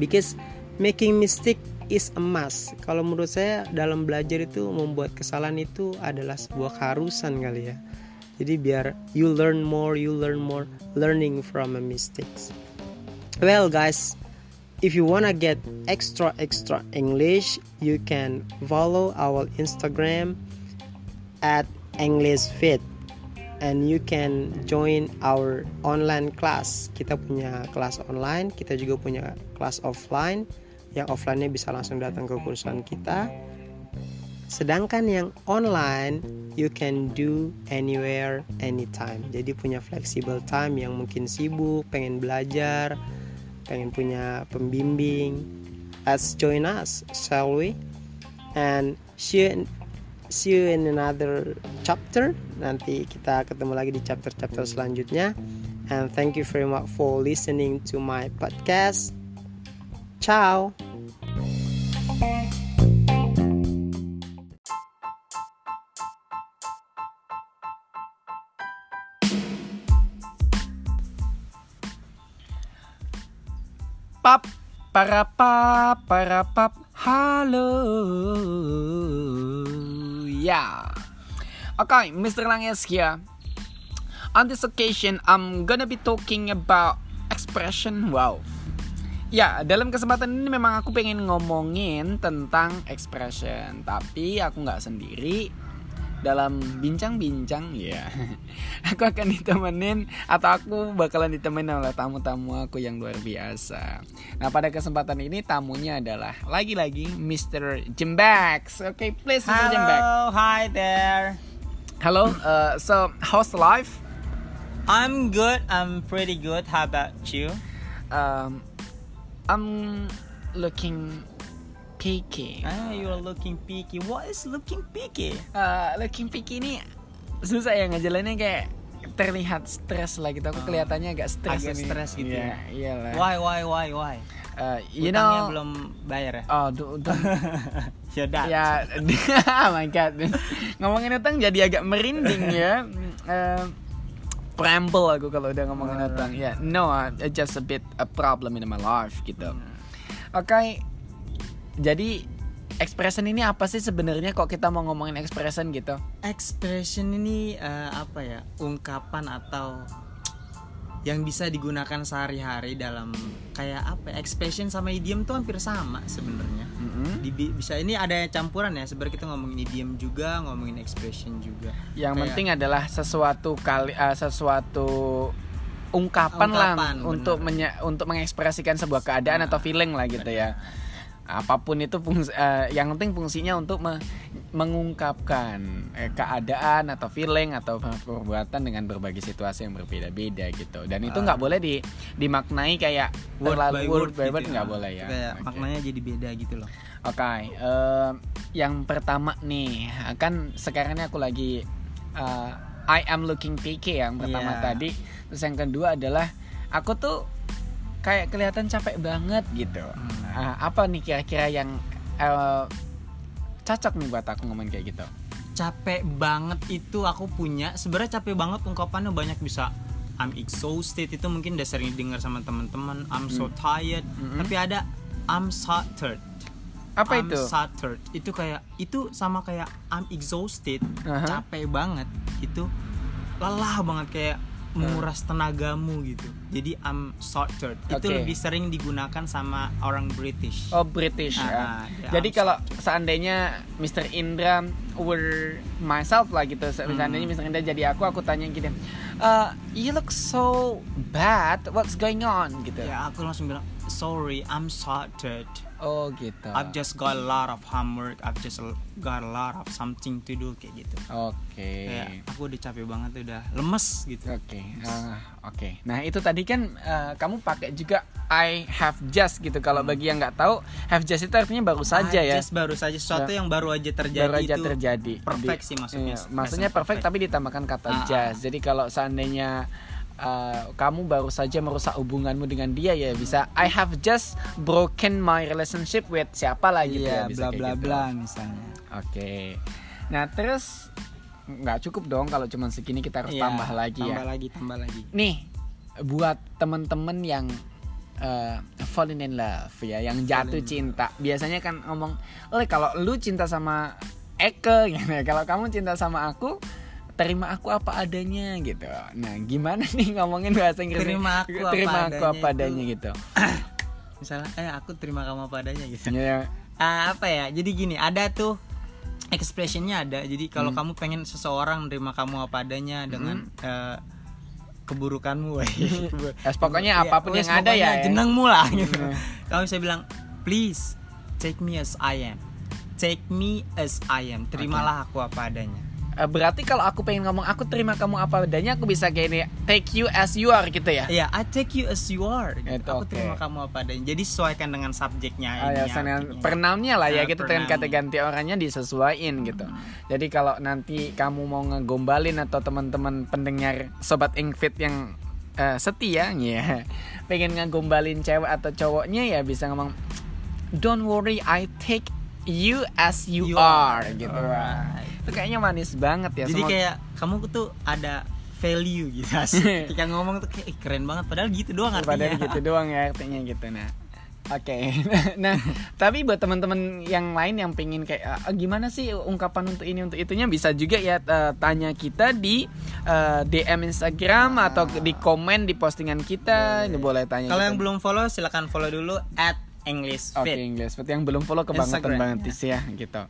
Because making mistake is a must. Kalau menurut saya dalam belajar itu membuat kesalahan itu adalah sebuah keharusan kali ya. Jadi biar you learn more, you learn more, learning from a mistakes. Well guys, if you wanna get extra extra English, you can follow our Instagram at English Fit and you can join our online class. Kita punya kelas online, kita juga punya kelas offline. Yang offline-nya bisa langsung datang ke kursusan kita. Sedangkan yang online you can do anywhere anytime. Jadi punya flexible time yang mungkin sibuk pengen belajar pengen punya pembimbing. Let's join us shall we? And see you, see you in another chapter. Nanti kita ketemu lagi di chapter-chapter selanjutnya. And thank you very much for listening to my podcast. Ciao pap para pap para pap halo. Yeah okay Mr. Langes here. On this occasion I'm gonna be talking about expression wow. Ya, dalam kesempatan ini memang aku pengen ngomongin tentang expression, tapi aku nggak sendiri dalam bincang-bincang ya. Aku akan ditemenin atau aku bakalan ditemenin oleh tamu-tamu aku yang luar biasa. Nah pada kesempatan ini tamunya adalah lagi-lagi Mr. Jembax. Oke okay, please Mr. Jembax. hello hi there. Hello uh, so how's life? I'm good I'm pretty good. How about you? Um, I'm looking picky. Ah, you're looking picky. What is looking picky? Uh, looking picky ini susah ya ngejalannya kayak terlihat stres lah gitu. Aku oh. kelihatannya agak stres agak stres gitu. Iya, iyalah. Why why why why? Uh, you Utangnya know belum bayar ya? Oh, tuh, tuh. Sudah. ya, oh my god. Ngomongin utang jadi agak merinding ya. Uh, preamble aku kalau udah ngomongin utang. Ya, yeah, no, uh, just a bit a problem in my life gitu. Hmm. Oke, okay, jadi expression ini apa sih sebenarnya kok kita mau ngomongin expression gitu? Expression ini eh, apa ya? Ungkapan atau yang bisa digunakan sehari-hari dalam kayak apa? ya, Expression sama idiom tuh hampir sama sebenarnya. Di, bi- bisa ini ada campuran ya. Sebenarnya kita ngomongin idiom juga, ngomongin expression juga. Yang Kayak- penting adalah sesuatu kali eh, sesuatu ungkapan, lah Ungkapan, untuk bener. menye- untuk mengekspresikan sebuah keadaan Nah, atau feeling lah gitu ya. Apa pun itu fungsi, eh, yang penting fungsinya untuk me- mengungkapkan eh, keadaan atau feeling atau perbuatan dengan berbagai situasi yang berbeda-beda gitu. Dan itu Ah. nggak boleh di dimaknai kayak word terlalu by word word, by gitu word nggak boleh ya. Kayak Oke. maknanya jadi beda gitu loh. Oke, eh, yang pertama nih, kan sekarang ini aku lagi eh, I am looking picky yang pertama Iya. tadi, terus yang kedua adalah aku tuh kayak kelihatan capek banget gitu. Hmm. Ah, apa nih kira-kira yang eh, cocok nih buat aku ngomong kayak gitu? capek banget itu aku punya sebenarnya capek banget ungkapannya banyak bisa I'm exhausted itu mungkin udah sering dengar sama teman-teman I'm so Hmm. tired tapi ada I'm shattered Apa I'm itu? shattered itu kayak itu sama kayak I'm exhausted Aha. capek banget itu lelah banget kayak menguras tenagamu gitu jadi I'm shattered itu Oke. lebih sering digunakan sama orang British Oh British ya. Ah, dia Jadi I'm kalau seandainya Mr. Indra were myself lah gitu, Hmm. seandainya Mr. Indra jadi aku, aku tanya gini, "Uh, you look so bad, what's going on gitu. ya aku langsung bilang sorry I'm shattered Oh gitu. I've just got a lot of homework, I've just got a lot of something to do kayak gitu. Oke. Kayak aku udah capek banget udah lemes gitu. Oke, ah, oke. Nah itu tadi kan eh, kamu pakai juga I have just gitu. Kalau bagi yang nggak tahu, have just itu artinya baru saja I ya. Just baru saja sesuatu Ya. yang baru aja terjadi baru aja itu terjadi. perfect sih maksudnya. iya, maksudnya perfect, tapi ditambahkan kata Ah, ah. just. Jadi kalau seandainya uh, kamu baru saja merusak hubunganmu dengan dia ya bisa I have just broken my relationship with siapa lah gitu ya Iya, bisa bla bla gitu. bla misalnya. Oke. Nah, terus nggak cukup dong kalau cuma segini kita harus Iya, tambah lagi tambah ya. lagi, tambah lagi. Nih, buat temen-temen yang uh, falling in love ya, yang jatuh in cinta. Biasanya kan ngomong, "Oh, kalau lu cinta sama Eke gitu. Kalau kamu cinta sama aku, terima aku apa adanya gitu." Nah, gimana nih ngomongin bahasa Inggris? Terima aku apa terima aku adanya apa itu- adanya gitu. Misalnya, eh aku terima kamu padanya gitu. Ya, Ah, apa ya? Jadi gini, ada tuh expressionnya ada. Jadi kalau Hmm. kamu pengen seseorang terima kamu apa adanya dengan eh, keburukanmu, weh. Ya, pokoknya Iya, apa pun wes, yang ada pokoknya ya. jenengmu lah gitu. Hmm. Kamu bisa bilang, please take me as I am. Take me as I am. Terimalah aku apa adanya. Eh, berarti kalau aku pengen ngomong aku terima kamu apa adanya, aku bisa kayak ini, take you as you are gitu ya. Iya, I take you as you are. gitu. Itu aku oke. terima kamu apa adanya. Jadi sesuaikan dengan subjeknya. Ah, ya, ininya, dengan pronounnya lah ya Ah, gitu dengan kata ganti orangnya disesuaiin gitu. Jadi kalau nanti kamu mau ngegombalin atau teman-teman pendengar sobat Ingfit yang eh, setia ya pengen ngegombalin cewek atau cowoknya ya bisa ngomong don't worry I take you as you, You are, are. gitu. Alright. Itu kayaknya manis banget ya. Jadi Semua- kayak kamu tuh ada value gitu asik. Ketika ngomong tuh kayak "Ih, keren banget padahal gitu doang artinya. Padahal gitu doang ya artinya gitu nah. Oke, nah tapi buat teman-teman yang lain yang pengen kayak "Ah, gimana sih ungkapan untuk ini untuk itunya bisa juga ya eh, tanya kita di eh, DM Instagram atau di komen di postingan kita, ini boleh tanya. Kalau yang belum follow silakan follow dulu at English Oke Fit. English, seperti yang belum follow kebangetan Instagram. banget Tis, ya gitu.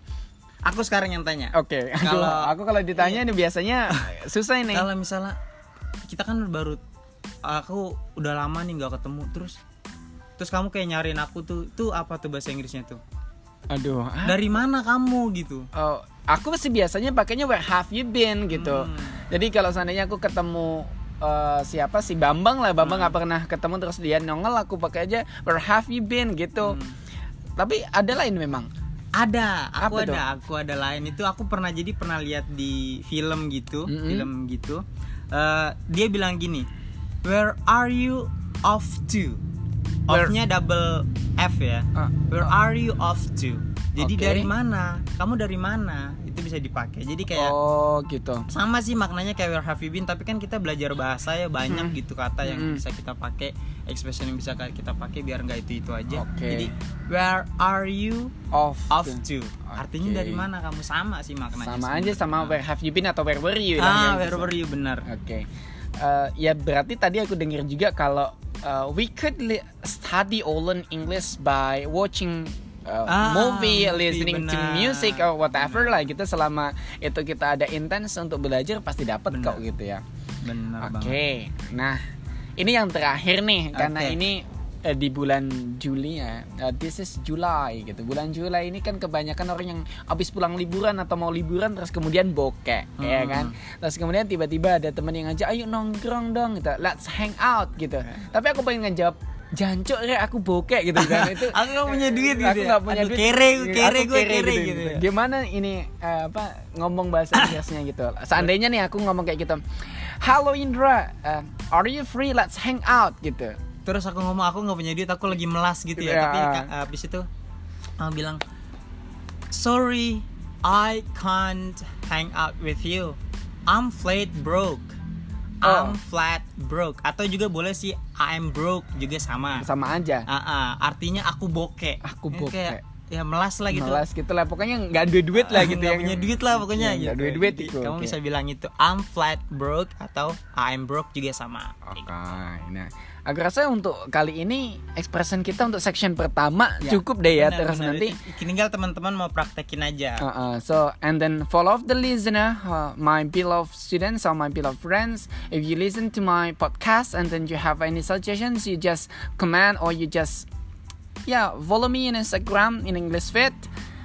Aku sekarang yang tanya. Oke, aku, Kalau- aku kalau ditanya ini biasanya susah ini. Kalau misalnya kita kan baru aku udah lama nih nggak ketemu terus terus kamu kayak nyariin aku tuh tuh apa tuh bahasa Inggrisnya tuh Aduh, ah, dari mana kamu gitu Oh, aku sih biasanya pakainya where have you been gitu. Hmm. Jadi kalau seandainya aku ketemu eh, siapa sih Bambang lah, Bambang Hmm. nggak pernah ketemu terus dia nongol aku pakai aja where have you been gitu. Hmm. Tapi ada lain memang. Ada aku Apa ada tuh? aku ada lain. Itu aku pernah jadi pernah lihat di film gitu Mm-mm. film gitu. Eh, dia bilang gini where are you off to? Off-nya double F ya. Ah, where are you off to? Jadi Oke. dari mana? Kamu dari mana itu bisa dipakai jadi kayak Oh, gitu. sama sih maknanya kayak where have you been tapi kan kita belajar bahasa ya banyak Hmm. gitu kata yang Hmm. bisa kita pakai expression yang bisa kita pakai biar nggak itu itu aja Oke. jadi where are you Off. off to artinya Oke. dari mana kamu sama sih maknanya Sama aja sama where have you been atau where were you ah where gitu. were you benar Oke. Eh, ya berarti tadi aku dengar juga kalau uh, we could study or learn English by watching uh, Ah, movie, movie, listening to benar. music or whatever lah gitu selama itu kita ada intens untuk belajar pasti dapat kok gitu ya. benar Oke. banget Nah, ini yang terakhir nih karena Oke. ini eh, di bulan Juli ya. Eh, this is July gitu. Bulan Juli ini kan kebanyakan orang yang habis pulang liburan atau mau liburan terus kemudian bokeh, ya Hmm. kan? Terus kemudian tiba-tiba ada temen yang ngajak, "Ayo nongkrong dong." gitu. Let's hang out gitu. Tapi aku pengen ngejawab Jancuk re aku bokeh gitu kan. Itu Aku nggak punya duit gitu aku ya. nggak punya Aduh, duit. kere, kere, gue kere gitu. ya. gimana ini eh, apa ngomong bahasa Inggrisnya gitu? Seandainya nih aku ngomong kayak gitu. Halo Indra. Eh, are you free? Let's hang out gitu. Terus aku ngomong aku nggak punya duit aku lagi melas gitu ya. Ya. tapi ka- habis itu aku bilang sorry I can't hang out with you. I'm flat broke I'm Oh. flat broke. Atau juga boleh sih I'm broke juga sama. Sama aja. Ah, ah, artinya aku bokeh Aku Ya, bokeh. kayak, ya melas lah gitu. Malas gitu lah. Pokoknya nggak ada duit lah gitu Nggak ya. punya duit lah pokoknya nggak gitu. duit duit itu, kamu bisa bilang itu I'm flat broke atau I'm broke juga sama. Oke, nah aku rasa untuk kali ini expression kita untuk section pertama Ya, cukup deh ya benar, terus benar. nanti tinggal teman-teman mau praktekin aja Uh, uh, so and then follow up the listener, uh, my beloved students or my beloved friends. If you listen to my podcast and then you have any suggestions, you just comment or you just yeah follow me in Instagram in English Fit.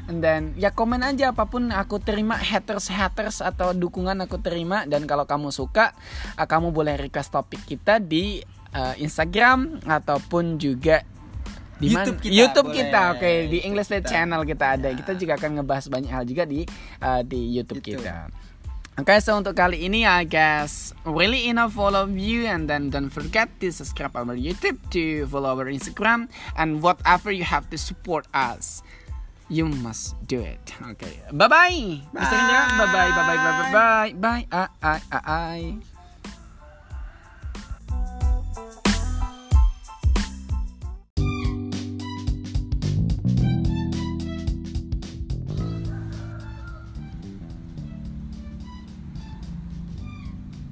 And then ya komen aja apa pun aku terima haters haters atau dukungan aku terima dan kalau kamu suka uh, kamu boleh request topik kita di uh, Instagram ataupun juga di? YouTube kita, YouTube boleh. kita, oke di YouTube English kita. Channel kita ada. Ya. Kita juga akan ngebahas banyak hal juga di uh, di YouTube, YouTube. kita. Oke, so untuk kali ini I guess really enough all of you and then don't forget to subscribe our YouTube to follow our Instagram and whatever you have to support us. You must do it. Okay. Bye-bye. Mr. Indra. Bye-bye. Bye-bye. Bye-bye. Bye. Bye. Ah, ah, ah, ah.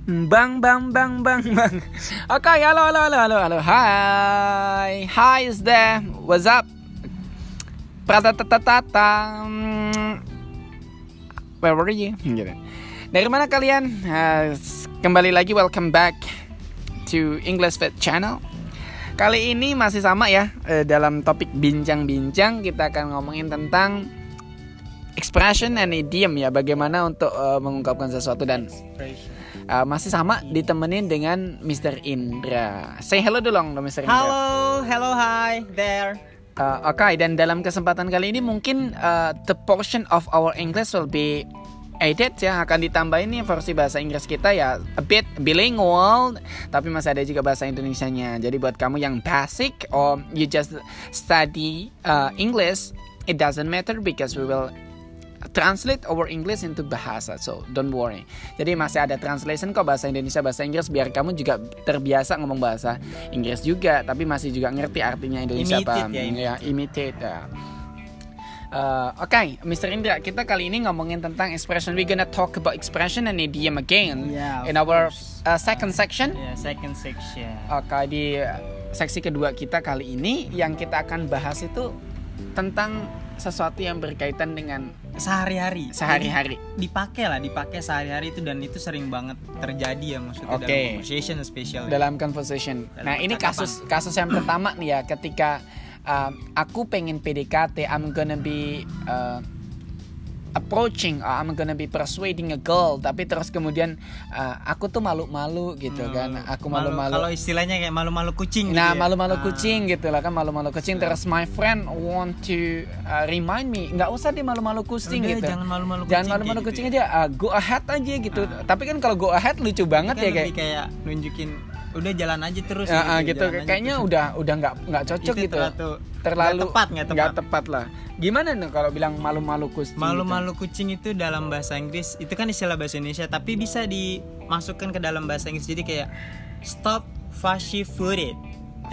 Bang bang bang bang bang. Okay, hello hello hello hello hello. Hi. Hi is there. What's up? Pratatatata. Where were you? Gitu. Dari mana kalian? Uh, kembali lagi welcome back to English Fit Channel. Kali ini masih sama ya eh, dalam topik bincang-bincang kita akan ngomongin tentang expression and idiom ya bagaimana untuk eh, mengungkapkan sesuatu dan Uh, masih sama ditemenin dengan Mr. Indra. Say hello dulu dong Mr. Indra. Halo, hello, hi there. Uh, Oke, dan dalam kesempatan kali ini mungkin uh, the portion of our English will be added ya akan ditambahin nih versi bahasa Inggris kita ya a bit bilingual tapi masih ada juga bahasa Indonesianya. Jadi buat kamu yang basic or you just study uh, English, it doesn't matter because we will translate our English into bahasa. So don't worry. Jadi masih ada translation kok bahasa Indonesia bahasa Inggris biar kamu juga terbiasa ngomong bahasa Inggris juga tapi masih juga ngerti artinya Indonesia Imitate apa. ya, imitate. ya imitate. ya. Uh, Oke, Mr. Indra, kita kali ini ngomongin tentang expression. We gonna talk about expression and idiom again Yeah, in our uh, second section. Ya, second section. Oke, di uh, seksi kedua kita kali ini yang kita akan bahas itu tentang sesuatu yang berkaitan dengan Sehari-hari. sehari-hari. Dipakai lah, dipakai sehari-hari itu dan itu sering banget terjadi ya maksudnya Oke. dalam conversation especially. dalam conversation. Dalam nah ini kasus kasus yang pertama nih ya ketika um, aku pengen PDKT, I'm gonna be uh, approaching, uh, I'm gonna be persuading a girl, tapi terus kemudian uh, aku tuh malu-malu gitu kan, aku Malu- Kalau malu-malu. istilahnya kayak malu-malu kucing Nah gitu ya. malu-malu Ah. kucing gitu lah kan malu-malu kucing. Terus my friend want to uh, remind me nggak usah deh malu-malu kucing Udah, gitu. jangan malu-malu jangan kucing malu-malu kucing gitu aja. Uh, go ahead aja gitu. Tapi kan kalau go ahead lucu banget Kan ya kayak kayak nunjukin udah jalan aja terus Ya, gitu. aja Kayaknya terus. udah udah nggak nggak cocok Itu gitu. terlalu Terlalu nggak tepat nggak tepat nggak tepat lah. Gimana nih kalau bilang malu-malu kucing? gitu? Malu-malu kucing itu dalam bahasa Inggris itu kan istilah bahasa Indonesia tapi bisa dimasukkan ke dalam bahasa Inggris jadi kayak stop fussy footed.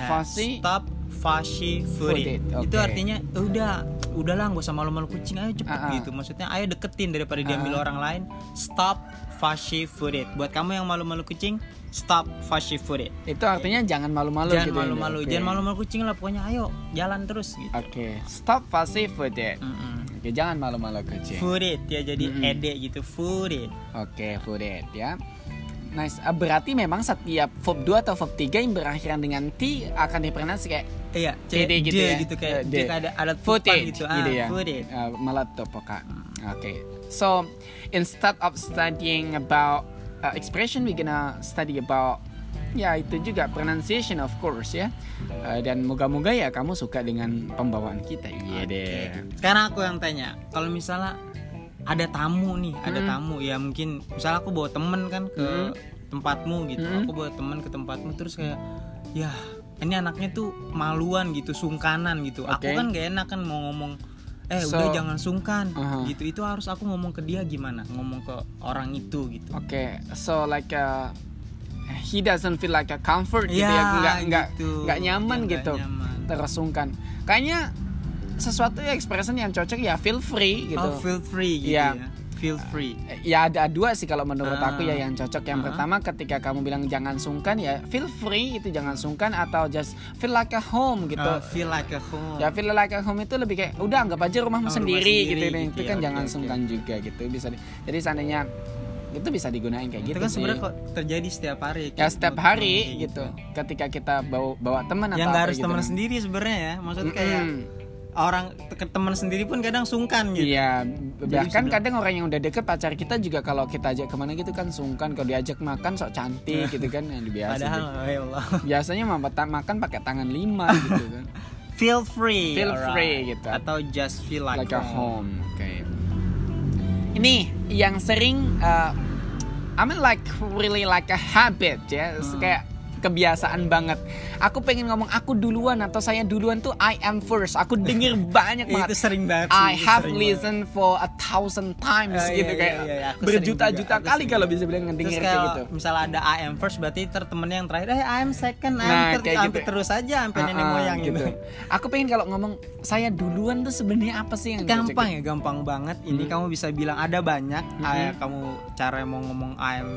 Fussy? stop fussy footed. Footed, Itu artinya "Eh, udah udahlah nggak usah malu-malu kucing ayo cepet ah. gitu. Maksudnya ayo deketin daripada diambil Ah. orang lain. Stop fussy footed. Buat kamu yang malu-malu kucing, stop fussy footed. Itu artinya jangan malu-malu Jangan gitu. ya, malu-malu, Oke. jangan malu-malu kucing lah pokoknya ayo jalan terus gitu. Oke, stop fussy footed. Mm-mm. Oke, jangan malu-malu kucing. Footed ya jadi Mm-mm. ede gitu footed. Oke, footed ya. Nice. Ah, berarti memang setiap verb 2 atau verb 3 yang berakhiran dengan T akan dipronounsi kayak Iya, C- gitu D ya. gitu kayak Eh, D. ada tupan footage gitu. gitu, ah, ya. footage. Uh, Kak. Oke. So, instead of studying about uh, expression we gonna study about ya itu juga pronunciation of course ya. Uh, dan moga-moga ya kamu suka dengan pembawaan kita. Iya deh. Sekarang aku yang tanya, kalau misalnya ada tamu nih, ada Hmm. tamu ya mungkin misalnya aku bawa temen kan ke Hmm. tempatmu gitu. Hmm. Aku bawa temen ke tempatmu terus kayak ya ini anaknya tuh maluan gitu, sungkanan gitu. Aku Oke. kan gak enak kan mau ngomong eh So- udah jangan sungkan Aha. gitu. Itu harus aku ngomong ke dia gimana? Ngomong ke orang itu gitu. Oke, so like uh, he doesn't feel like a comfort gitu Ya, ya, nggak nggak gitu. nggak nyaman Ya, gitu, nyaman. tersungkan. Kayaknya sesuatu ya expression yang cocok ya feel free gitu. Oh, feel free gitu Iya. ya. Feel free. Ya ada dua sih kalau menurut Ah. aku ya yang cocok. Yang Ah. pertama ketika kamu bilang jangan sungkan ya feel free itu jangan sungkan atau just feel like a home gitu. Uh, feel like a home. Ya feel like a home itu lebih kayak udah anggap aja rumahmu Oh, rumah sendiri, sendiri gitu, gitu Itu ya, kan oke, jangan oke. sungkan juga gitu bisa. di- jadi seandainya itu bisa digunakan kayak itu gitu kan sih. sebenarnya kok terjadi setiap hari ya kayak setiap gitu, hari kayak gitu. Ketika kita bawa bawa teman atau yang harus gitu. teman sendiri sebenarnya ya maksudnya kayak Mm-mm. Orang teman sendiri pun kadang sungkan gitu Iya, bahkan bilang- kadang orang yang udah deket pacar kita juga kalau kita ajak ke mana gitu kan sungkan kalau diajak makan sok cantik gitu kan yang biasa. padahal gitu. ya Allah Biasanya ta- makan pakai tangan lima gitu kan. feel free Feel alright. free gitu. atau just feel like, like a home. Oke. Ini yang sering uh, I mean like really like a habit ya, Hmm. kayak kebiasaan banget. Aku pengen ngomong aku duluan atau saya duluan tuh I am first. Aku denger banyak itu banget. sering banget sih, I itu have listened for a thousand times Ah, iya, gitu iya, kayak iya, iya. Berjuta-juta juga, kali kalau bisa bilang ngedenger kayak gitu. misalnya ada I am first berarti temennya yang terakhir eh I am second I am Nah, third gitu. terus aja sampai nenek Ah, ah, moyang gitu. Aku pengen kalau ngomong saya duluan tuh sebenarnya apa sih yang gampang ya gampang banget ini Hmm. kamu bisa bilang ada banyak Mhm. kayak kamu cara mau ngomong I'm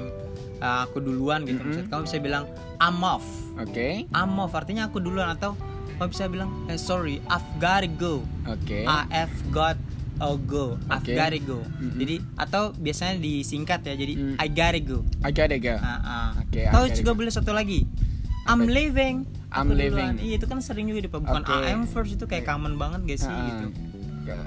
uh, aku duluan gitu Mhm. Maksud kamu bisa bilang I'm off Oke. I'm off artinya aku duluan atau kamu bisa bilang eh, sorry I've gotta go Oke. I've got to go I've Oke. gotta go Mhm. jadi atau biasanya disingkat ya jadi Mm. I gotta go I gotta go. Ah. Oke, Atau gotta juga go. boleh satu lagi I'm leaving I'm Aku leaving. duluan. Iya itu kan sering juga dipakai Bukan Oke. I am first itu kayak common banget gak sih Ah, gitu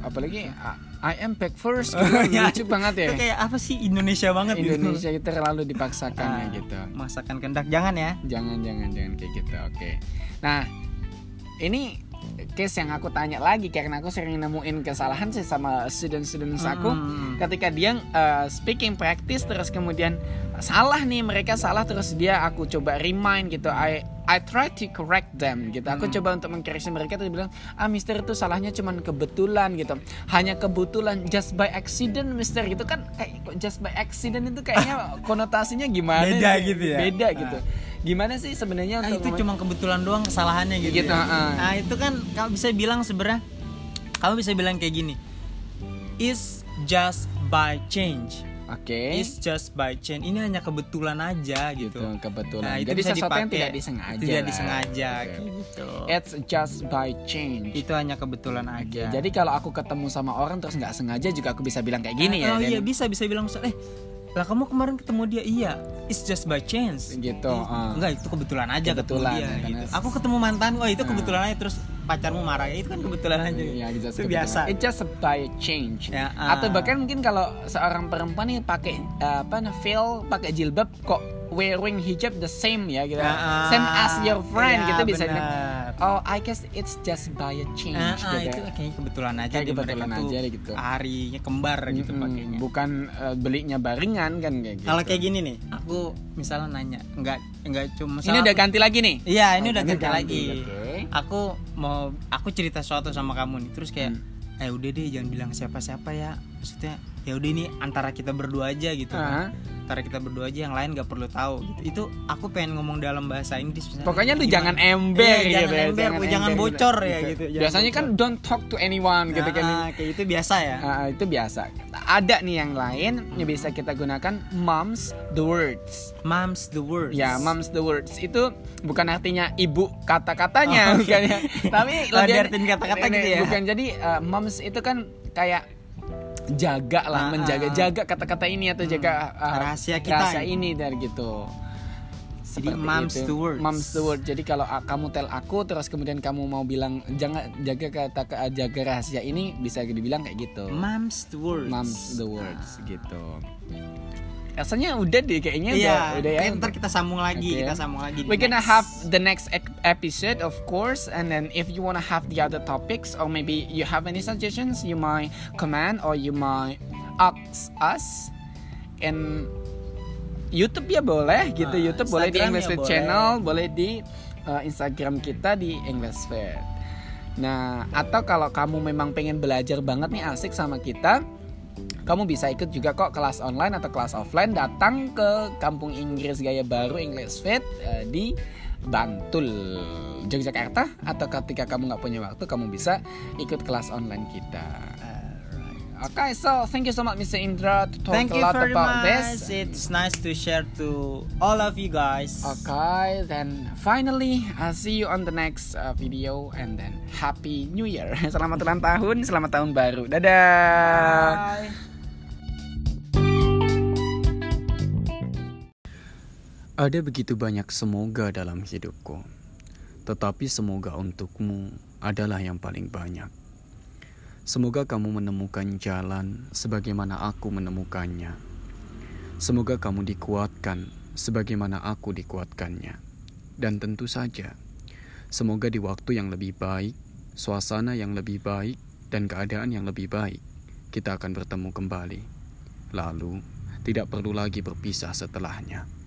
Apalagi I- I am back first Oh, gitu, iya. lucu banget ya. Itu kayak apa sih Indonesia banget gitu. Indonesia itu terlalu dipaksakan ya Ah, gitu. Masakan kendak jangan ya. Jangan jangan jangan kayak gitu. Oke. Nah, ini case yang aku tanya lagi karena aku sering nemuin kesalahan sih sama student-students aku Hmm. ketika dia uh, speaking practice terus kemudian salah nih mereka salah terus dia aku coba remind gitu I I try to correct them gitu aku Hmm. coba untuk mengkoreksi mereka terus bilang ah mister itu salahnya cuman kebetulan gitu hanya kebetulan just by accident mister gitu kan kayak kok just by accident itu kayaknya konotasinya gimana Beda nih? gitu ya? beda Ah. gitu gimana sih sebenarnya Nah, itu cuma kebetulan doang kesalahannya gitu. Gitu, ya. ah. Nah, itu kan kamu bisa bilang sebenarnya kamu bisa bilang kayak gini. Is just by change. Oke Is just by change. Ini hanya kebetulan aja gitu. gitu kebetulan Nah, itu jadi bisa sesuatu yang tidak disengaja Tidak lah. disengaja Oke. kayak gitu. it's just by change Itu hanya kebetulan aja. Jadi kalau aku ketemu sama orang terus nggak sengaja juga aku bisa bilang kayak gini ya. oh iya bisa bisa bilang eh lah kamu kemarin ketemu dia iya it's just by chance Gitu, Ih, ah. enggak itu kebetulan aja Kebetulan, ketemu dia ya, gitu. karena- aku ketemu mantan wah itu Ah. kebetulan aja terus pacarmu marah ya itu kan kebetulan aja gitu, itu kebetulan. biasa It's just by change. Ya, ah. Atau bahkan mungkin kalau seorang perempuan nih pakai uh, apa veil, pakai jilbab kok wearing hijab the same ya gitu. Ah. Same as your friend Iya, gitu bisa. benar. oh I guess it's just by a change ah, gitu itu ya. kayaknya kebetulan aja Kayak kebetulan aja gitu. harinya kembar gitu Mm-mm, pakainya bukan eh, belinya barengan kan kayak gitu kalau kayak gini nih aku misalnya nanya nggak nggak cuma ini udah ganti lagi nih iya ini Oh, udah ganti ganti, lagi oke. aku mau aku cerita sesuatu sama kamu nih terus kayak Hmm. eh udah deh jangan bilang siapa-siapa ya maksudnya ya udah ini antara kita berdua aja gitu Ah. kan antara kita berdua aja yang lain nggak perlu tahu gitu itu aku pengen ngomong dalam bahasa Inggris misalnya. Pokoknya Gimana? jangan ember Iya, gitu jangan ya, ember, jangan, ember bocor ya gitu jangan Biasanya kan don't talk to anyone gitu kan. Nah, kayak itu biasa ya Ah, itu biasa. Ada nih yang lain yang bisa kita gunakan moms the words. Moms the words. Ya, moms the words itu bukan artinya ibu kata-katanya Oh, bukan ya. Tapi Oh, lebih diartiin kata-kata gitu ya? Bukan jadi uh, moms itu kan kayak jaga lah, Ah, menjaga ah. jaga kata-kata ini atau jaga uh, Rahasia kita rahasia ini dan gitu. Jadi Seperti moms itu. the words. Moms the word. Jadi kalau uh, kamu tell aku terus kemudian kamu mau bilang jangan jaga kata jaga rahasia ini bisa dibilang kayak gitu. Moms the words. Moms the words gitu. Rasanya udah deh kayaknya Iya, udah, udah ya. ntar kita sambung lagi, Oke. kita sambung lagi. We're gonna next. have the next episode, of course, and then if you wanna have the other topics, or maybe you have any suggestions, you might comment or you might ask us. And YouTube ya boleh, gitu. Ah, YouTube boleh di Instagram English ya. Channel, boleh di uh, Instagram kita di English Fair. Nah, atau kalau kamu memang pengen belajar banget nih asik sama kita, kamu bisa ikut juga kok kelas online atau kelas offline datang ke Kampung Inggris Gaya Baru English Fit eh, di Bantul Yogyakarta atau ketika kamu nggak punya waktu kamu bisa ikut kelas online kita. Oke, so thank you so much Mr. Indra to talk Thank a lot very about much. this. It's nice to share to all of you guys. Okay, then finally I'll see you on the next uh, video and then Happy New Year. Selamat ulang tahun, selamat tahun baru. Dadah. Bye. Ada begitu banyak semoga dalam hidupku, tetapi semoga untukmu adalah yang paling banyak. Semoga kamu menemukan jalan sebagaimana aku menemukannya. Semoga kamu dikuatkan sebagaimana aku dikuatkannya. Dan tentu saja, semoga di waktu yang lebih baik, suasana yang lebih baik, dan keadaan yang lebih baik, kita akan bertemu kembali. Lalu, tidak perlu lagi berpisah setelahnya.